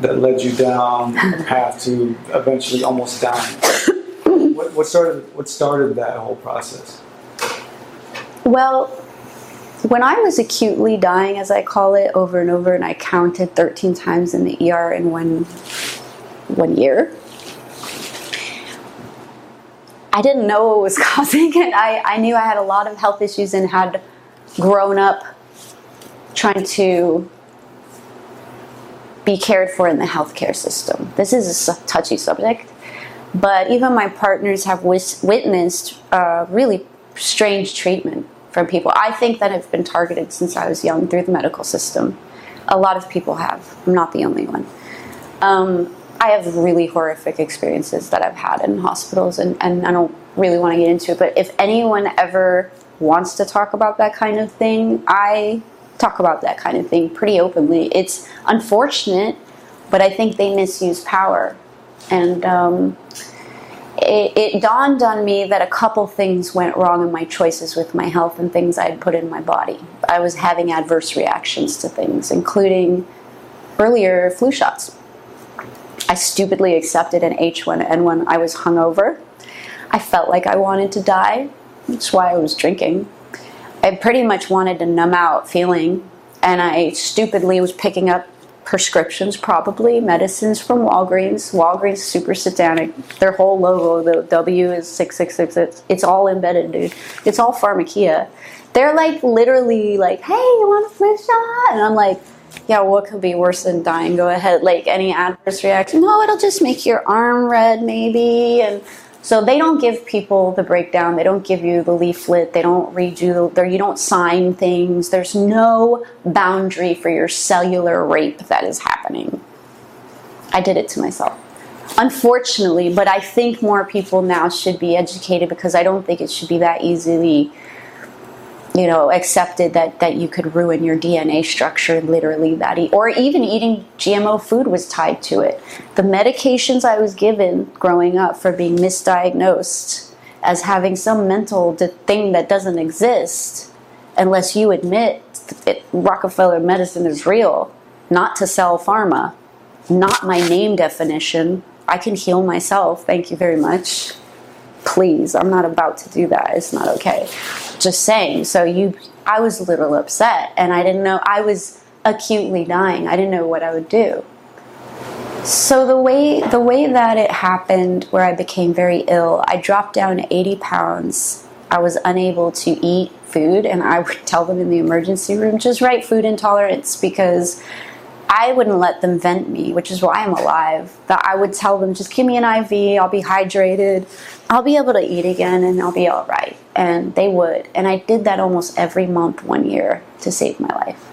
that led you down a path to eventually almost dying. what, what started what started that whole process? Well, when I was acutely dying, as I call it, over and over, and I counted 13 times in the ER in one one year. I didn't know what was causing it. I, I knew I had a lot of health issues and had grown up trying to be cared for in the healthcare system. This is a touchy subject, but even my partners have witnessed uh, really strange treatment from people. I think that have been targeted since I was young through the medical system. A lot of people have. I'm not the only one. Um, I have really horrific experiences that I've had in hospitals, and, and I don't really want to get into it. But if anyone ever wants to talk about that kind of thing, I talk about that kind of thing pretty openly. It's unfortunate, but I think they misuse power. And um, it, it, dawned on me that a couple things went wrong in my choices with my health and things I'd put in my body. I was having adverse reactions to things, including earlier flu shots. I stupidly accepted an H1N1. I was hungover. I felt like I wanted to die. That's why I was drinking. I pretty much wanted to numb out feeling, and I stupidly was picking up prescriptions, probably medicines from Walgreens. Walgreens super satanic. Their whole logo, the W is six six six. It's, it's all embedded, dude. It's all pharmakeia. They're like literally like, hey, you want a flu shot? And I'm like, yeah, what could be worse than dying? Go ahead. Like any adverse reaction? No, it'll just make your arm red, maybe, and so they don't give people the breakdown. They don't give you the leaflet. They don't read you. You don't sign things. There's no boundary for your cellular rape that is happening. I did it to myself. Unfortunately, but I think more people now should be educated because I don't think it should be that easily you know accepted that that you could ruin your DNA structure literally that eat, or even eating GMO food was tied to it. The medications I was given growing up for being misdiagnosed as having some mental thing that doesn't exist unless you admit that Rockefeller medicine is real, not to sell pharma, not my name definition. I can heal myself. Thank you very much. Please, I'm not about to do that. It's not okay. Just saying. So you I was a little upset and I didn't know I was acutely dying. I didn't know what I would do. So the way the way that it happened where I became very ill, I dropped down 80 pounds. I was unable to eat food and I would tell them in the emergency room just write food intolerance because I wouldn't let them vent me, which is why I'm alive. That I would tell them, just give me an IV, I'll be hydrated, I'll be able to eat again, and I'll be all right. And they would. And I did that almost every month, one year, to save my life.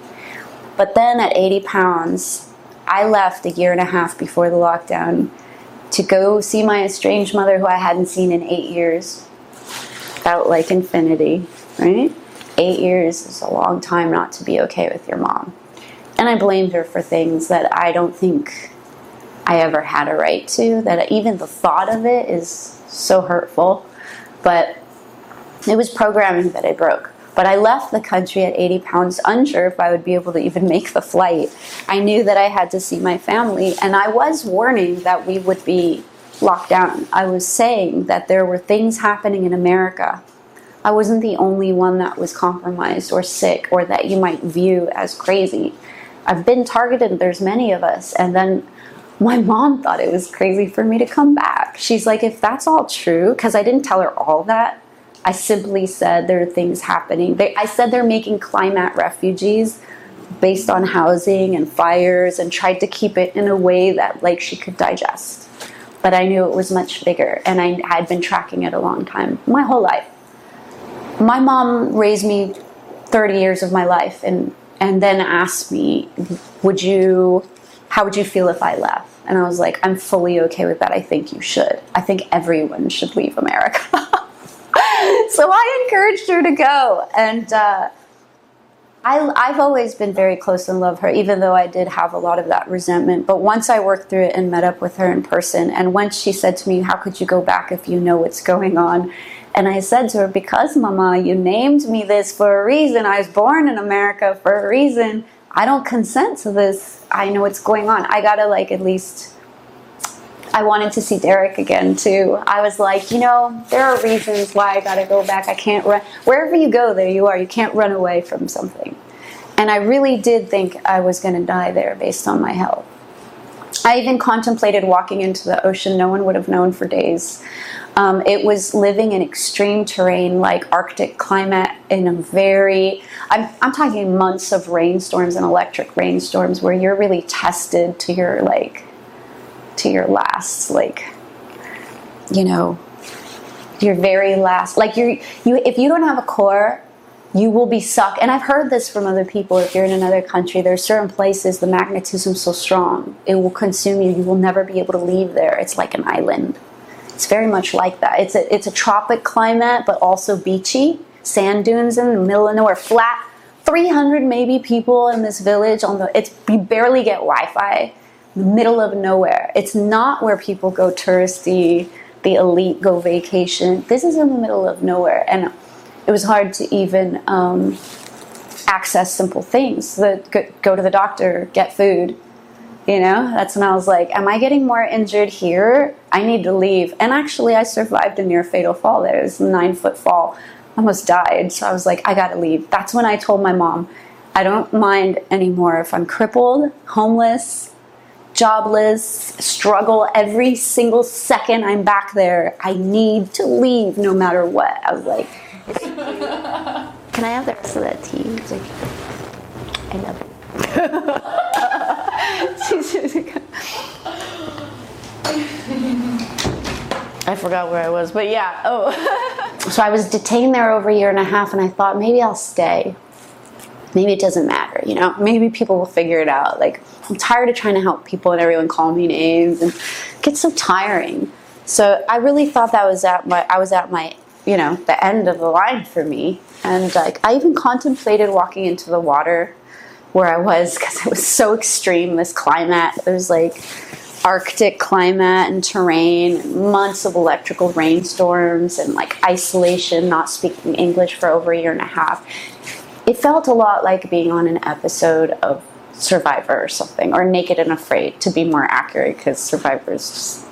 But then at 80 pounds, I left a year and a half before the lockdown to go see my estranged mother, who I hadn't seen in eight years. Felt like infinity, right? Eight years is a long time not to be okay with your mom. And I blamed her for things that I don't think I ever had a right to, that even the thought of it is so hurtful. But it was programming that I broke. But I left the country at 80 pounds, unsure if I would be able to even make the flight. I knew that I had to see my family, and I was warning that we would be locked down. I was saying that there were things happening in America. I wasn't the only one that was compromised or sick or that you might view as crazy. I've been targeted, there's many of us. And then my mom thought it was crazy for me to come back. She's like, if that's all true, because I didn't tell her all that, I simply said there are things happening. They, I said they're making climate refugees based on housing and fires and tried to keep it in a way that like she could digest. But I knew it was much bigger and I had been tracking it a long time, my whole life. My mom raised me 30 years of my life and and then asked me, "Would you how would you feel if I left?" And I was like, "I'm fully okay with that. I think you should. I think everyone should leave America." so I encouraged her to go, and uh, I, I've always been very close and love her, even though I did have a lot of that resentment. But once I worked through it and met up with her in person, and once she said to me, How could you go back if you know what's going on? And I said to her, Because, Mama, you named me this for a reason. I was born in America for a reason. I don't consent to this. I know what's going on. I gotta, like, at least I wanted to see Derek again too. I was like, you know, there are reasons why I gotta go back. I can't run. Wherever you go, there you are. You can't run away from something. And I really did think I was gonna die there based on my health. I even contemplated walking into the ocean. No one would have known for days. Um, it was living in extreme terrain like Arctic climate in a very, I'm, I'm talking months of rainstorms and electric rainstorms where you're really tested to your like to your last like you know your very last like you're you if you don't have a core you will be sucked and i've heard this from other people. If you're in another country there's certain places the magnetism's so strong it will consume you. You will never be able to leave there. It's like an island it's very much like that it's a it's a tropic climate but also beachy sand dunes in the middle of nowhere flat 300 maybe people in this village on the it's you barely get wi-fi middle of nowhere. It's not where people go touristy, the elite go vacation. This is in the middle of nowhere, and it was hard to even um, access simple things. The, go to the doctor, get food. You know, that's when I was like, "Am I getting more injured here? I need to leave." And actually, I survived a near fatal fall. There was a nine foot fall. I almost died. So I was like, "I got to leave." That's when I told my mom, "I don't mind anymore if I'm crippled, homeless." jobless, struggle every single second I'm back there. I need to leave no matter what. I was like, can I have the rest of that tea? He's like, I love it. I forgot where I was, but yeah. Oh. so I was detained there over a year and a half, and I thought maybe I'll stay. Maybe it doesn't matter, you know? Maybe people will figure it out. Like, I'm tired of trying to help people and everyone call me names and it gets so tiring. So I really thought that was at my I was at my you know the end of the line for me and like I even contemplated walking into the water where I was because it was so extreme this climate. It was like Arctic climate and terrain, months of electrical rainstorms, and like isolation, not speaking English for over a year and a half. It felt a lot like being on an episode of Survivor or something, or Naked and Afraid to be more accurate, because Survivor is just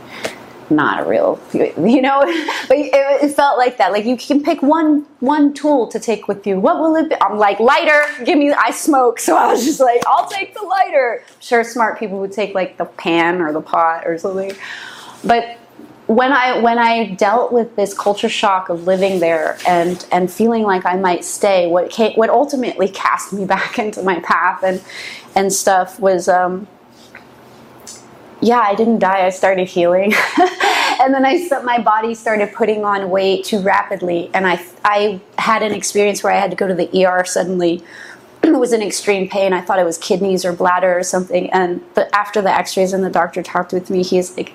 not a real, you know. but it, it, felt like that. Like you can pick one one tool to take with you. What will it be? I'm like lighter. Give me. I smoke, so I was just like, I'll take the lighter. sure, smart people would take like the pan or the pot or something. But when I when I dealt with this culture shock of living there and and feeling like I might stay, what came, what ultimately cast me back into my path and and stuff was. Um, yeah, I didn't die. I started healing, and then I my body started putting on weight too rapidly, and I I had an experience where I had to go to the ER suddenly. it was in extreme pain. I thought it was kidneys or bladder or something. And after the X-rays and the doctor talked with me, he's like,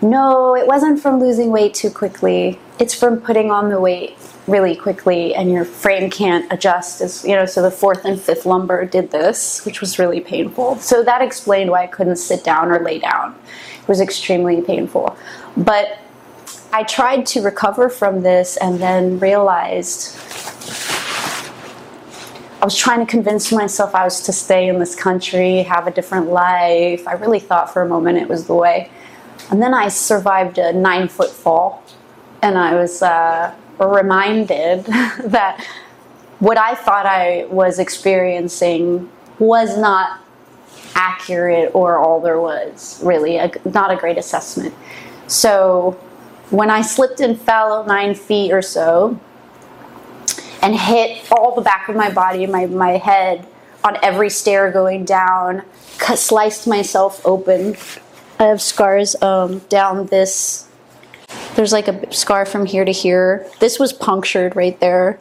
"No, it wasn't from losing weight too quickly. It's from putting on the weight really quickly and your frame can't adjust as you know so the fourth and fifth lumbar did this which was really painful so that explained why i couldn't sit down or lay down it was extremely painful but i tried to recover from this and then realized I was trying to convince myself I was to stay in this country, have a different life. I really thought for a moment it was the way. And then I survived a nine foot fall, and I was uh, reminded that what I thought I was experiencing was not accurate or all there was, really, a, not a great assessment. So when I slipped and fell nine feet or so and hit all the back of my body, my, my head on every stair going down, cut, sliced myself open. I have scars um, down this there's like a scar from here to here. This was punctured right there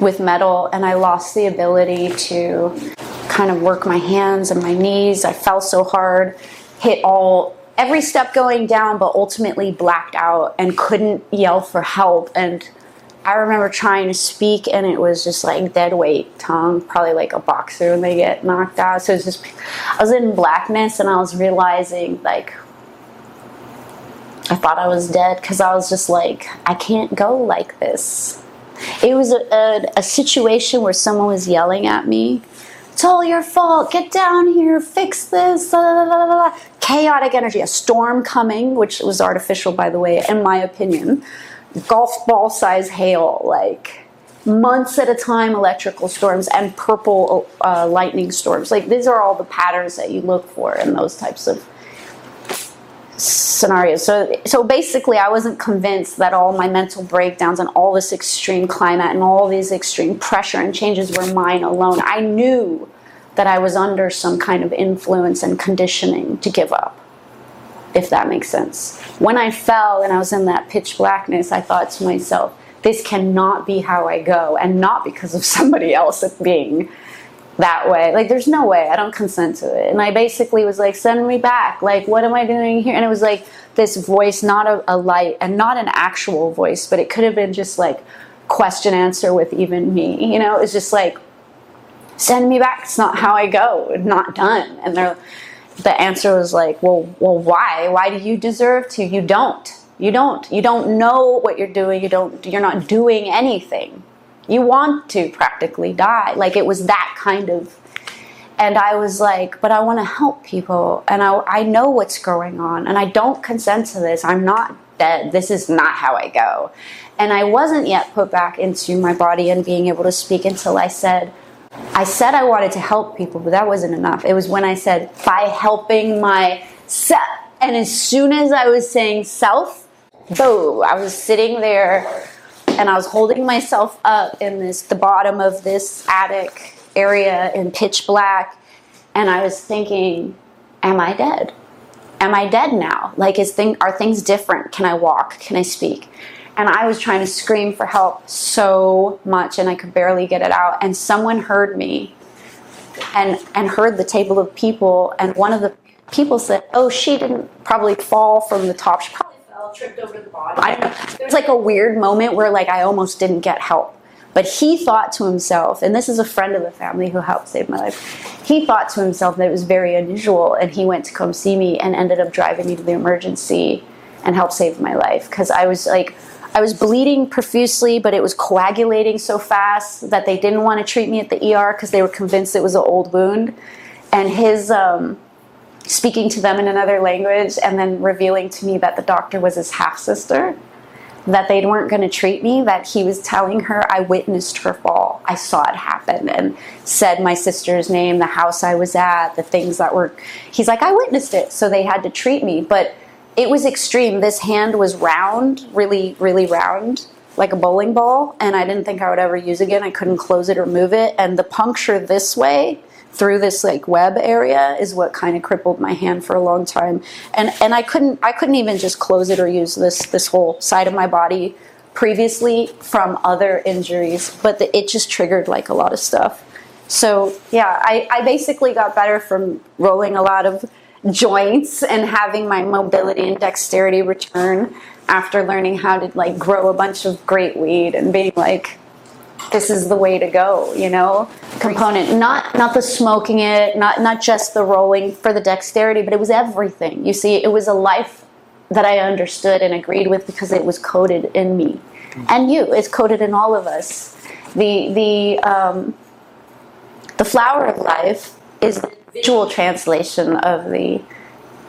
with metal, and I lost the ability to kind of work my hands and my knees. I fell so hard, hit all every step going down, but ultimately blacked out and couldn't yell for help. And I remember trying to speak, and it was just like dead weight tongue, probably like a boxer when they get knocked out. So it was just, I was in blackness, and I was realizing like I thought I was dead because I was just like, I can't go like this. It was a, a, a, situation where someone was yelling at me. It's all your fault. Get down here. Fix this. Chaotic energy. A storm coming, which was artificial, by the way, in my opinion. Golf ball size hail, like months at a time, electrical storms and purple uh, lightning storms. Like these are all the patterns that you look for in those types of scenarios. So, so basically, I wasn't convinced that all my mental breakdowns and all this extreme climate and all these extreme pressure and changes were mine alone. I knew that I was under some kind of influence and conditioning to give up, if that makes sense. When I fell and I was in that pitch blackness, I thought to myself, this cannot be how I go, and not because of somebody else being that way. Like, there's no way. I don't consent to it. And I basically was like, send me back. Like, what am I doing here? And it was like this voice, not a, a light and not an actual voice, but it could have been just like question answer with even me. You know, it's just like, send me back. It's not how I go. Not done. And they're, the answer was like, well, well, why? Why do you deserve to? You don't. You don't. You don't know what you're doing. You don't. You're not doing anything. You want to practically die. Like it was that kind of. And I was like, but I want to help people. And I, I know what's going on. And I don't consent to this. I'm not dead. This is not how I go. And I wasn't yet put back into my body and being able to speak until I said, I said I wanted to help people, but that wasn't enough. It was when I said, by helping myself. And as soon as I was saying self, boom, I was sitting there and I was holding myself up in this the bottom of this attic area in pitch black and I was thinking am I dead? Am I dead now? Like is thing are things different? Can I walk? Can I speak? And I was trying to scream for help so much and I could barely get it out and someone heard me and and heard the table of people and one of the people said oh she didn't probably fall from the top. She probably tripped over the bottom. I don't know. There's like a weird moment where like I almost didn't get help. But he thought to himself, and this is a friend of the family who helped save my life. He thought to himself that it was very unusual, and he went to come see me and ended up driving me to the emergency and helped save my life because I was like. I was bleeding profusely, but it was coagulating so fast that they didn't want to treat me at the ER because they were convinced it was an old wound. And his um, speaking to them in another language and then revealing to me that the doctor was his half sister, that they weren't going to treat me, that he was telling her I witnessed her fall. I saw it happen and said my sister's name, the house I was at, the things that were. He's like, I witnessed it. So they had to treat me. But it was extreme. This hand was round, really, really round, like a bowling ball, and I didn't think I would ever use again. I couldn't close it or move it. And the puncture this way through this like web area is what kind of crippled my hand for a long time. And and I couldn't I couldn't even just close it or use this this whole side of my body previously from other injuries, but the, it just triggered like a lot of stuff. So yeah, I, I basically got better from rolling a lot of joints and having my mobility and dexterity return after learning how to like grow a bunch of great weed and being like this is the way to go you know? Component not not the smoking it not not just the rolling for the dexterity but it was everything. You see it was a life that i understood and agreed with because it was coded in me. And you it's coded in all of us. The the um, the flower of life is the visual translation of the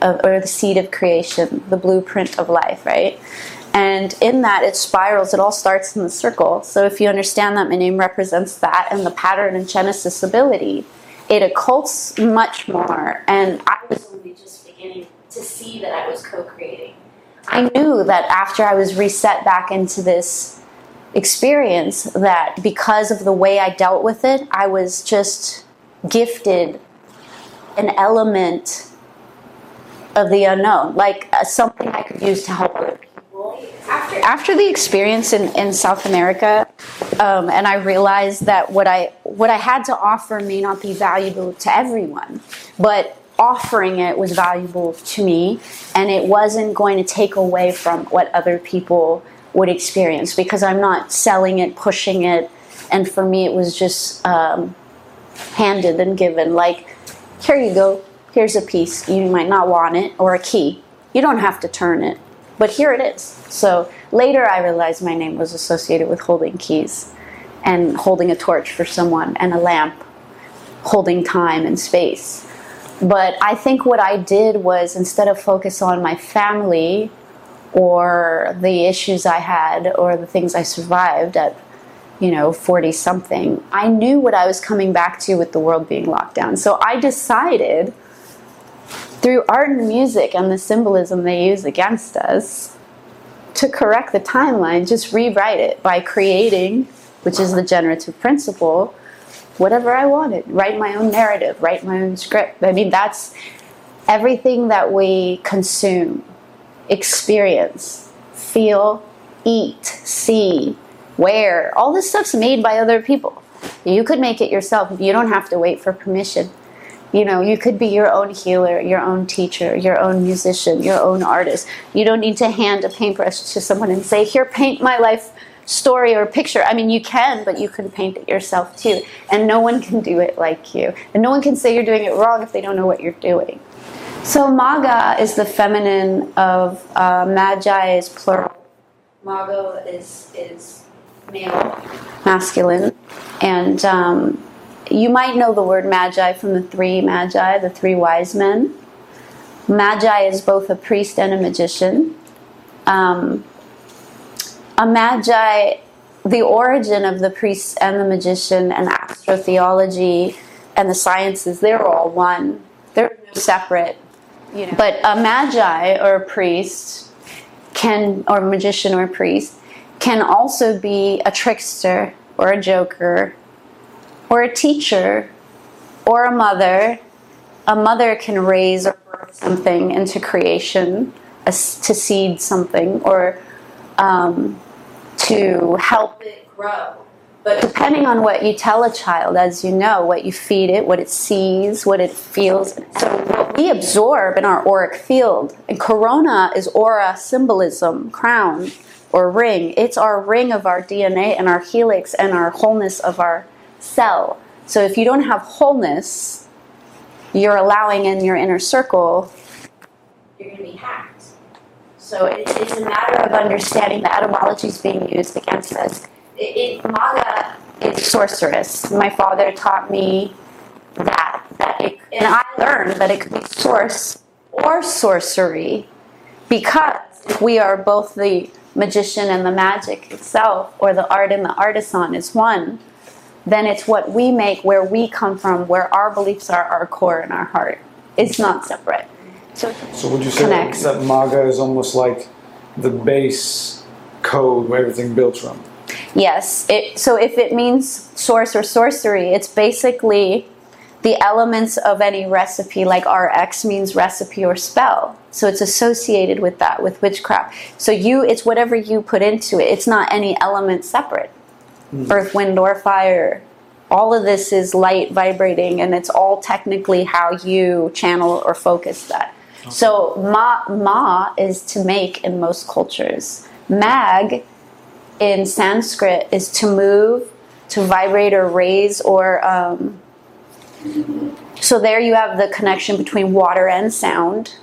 of, or the seed of creation, the blueprint of life, right? And in that, it spirals. It all starts in the circle. So if you understand that my name represents that and the pattern and Genesis ability, it occults much more. And I was only just beginning to see that I was co-creating. I knew that after I was reset back into this experience, that because of the way I dealt with it, I was just gifted an element of the unknown, like uh, something I could use to help other people. After, after the experience in, in South America, um, and I realized that what I what I had to offer may not be valuable to everyone, but offering it was valuable to me, and it wasn't going to take away from what other people would experience because I'm not selling it, pushing it, and for me it was just um, handed and given. Like, here you go, here's a piece. You might not want it, or a key. You don't have to turn it, but here it is. So later I realized my name was associated with holding keys and holding a torch for someone and a lamp, holding time and space. But I think what I did was instead of focus on my family or the issues I had or the things I survived at you know 40 something I knew what I was coming back to with the world being locked down so I decided through art and music and the symbolism they use against us to correct the timeline, just rewrite it by creating, which is the generative principle, whatever I wanted. Write my own narrative, write my own script. I mean, that's everything that we consume, experience, feel, eat, see, wear. All this stuff's made by other people. You could make it yourself. You don't have to wait for permission. You know, you could be your own healer, your own teacher, your own musician, your own artist. You don't need to hand a paintbrush to someone and say, Here, paint my life story or picture. I mean, you can, but you can paint it yourself too. And no one can do it like you. And no one can say you're doing it wrong if they don't know what you're doing. So, Maga is the feminine of uh, Magi is plural. Mago is, is male, masculine. And um, you might know the word magi from the three magi, the three wise men. Magi is both a priest and a magician. Um, a magi, the origin of the priest and the magician and astrotheology and the sciences, they're all one. They're separate. You know. But a magi or a priest can, or magician or priest, can also be a trickster or a joker or a teacher or a mother. A mother can raise or birth something into creation, to seed something, or um, to help it grow. But depending on what you tell a child, as you know, what you feed it, what it sees, what it feels. So, what we absorb in our auric field, and corona is aura symbolism, crown, or ring. It's our ring of our DNA and our helix and our wholeness of our cell. So if you don't have wholeness, you're allowing in your inner circle, you're going to be hacked. So it's, a matter of understanding the etymologies being used against us. It, it, Maga is sorceress. My father taught me that, that it, and I learned that it could be source or sorcery because we are both the magician and the magic itself, or the art and the artisan is one, then it's what we make, where we come from, where our beliefs are, our core and our heart. It's not separate. So, So would you say connects. that MAGA is almost like the base code where everything builds from? Yes. It, so if it means source or sorcery, it's basically the elements of any recipe, like RX means recipe or spell. So it's associated with that, with witchcraft. So you, it's whatever you put into it. It's not any element separate. Earth, wind, or fire. All of this is light vibrating, and it's all technically how you channel or focus that. So ma ma is to make in most cultures. Mag in Sanskrit is to move, to vibrate or raise, or um, so there you have the connection between water and sound.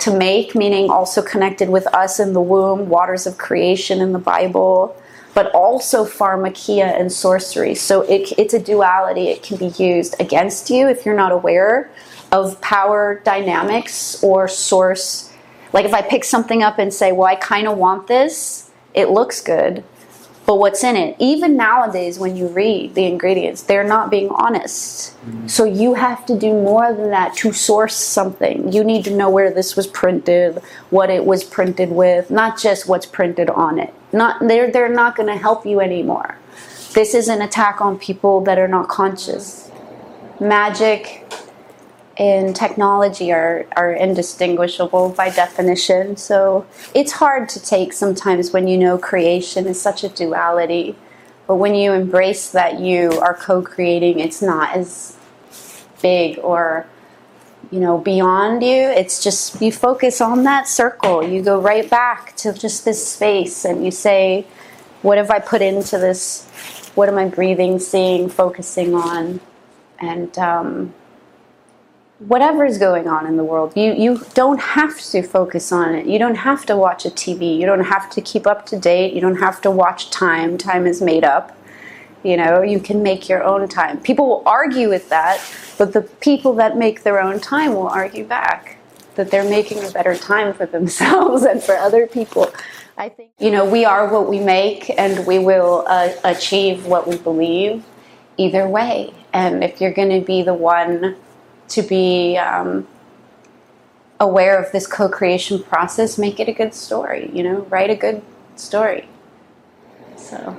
To make, meaning also connected with us in the womb, waters of creation in the Bible, but also pharmakeia and sorcery. So it, it's a duality. It can be used against you if you're not aware of power dynamics or source. Like if I pick something up and say, well, I kind of want this, it looks good, but what's in it? Even nowadays, when you read the ingredients, they're not being honest. Mm-hmm. So you have to do more than that to source something. You need to know where this was printed, what it was printed with, not just what's printed on it. Not they're they're not going to help you anymore. This is an attack on people that are not conscious. Magic and technology are, are indistinguishable by definition. So it's hard to take sometimes when you know creation is such a duality. But when you embrace that you are co creating, it's not as big or you know beyond you. It's just you focus on that circle. You go right back to just this space and you say what have i put into this? What am i breathing seeing focusing on? And um, whatever is going on in the world you you don't have to focus on it. You don't have to watch a tv you don't have to keep up to date. You don't have to watch time. Time is made up you know you can make your own time. People will argue with that but the people that make their own time will argue back that they're making a better time for themselves and for other people. I think you know we are what we make and we will uh, achieve what we believe either way. And if you're going to be the one to be um, aware of this co-creation process make it a good story you know write a good story. So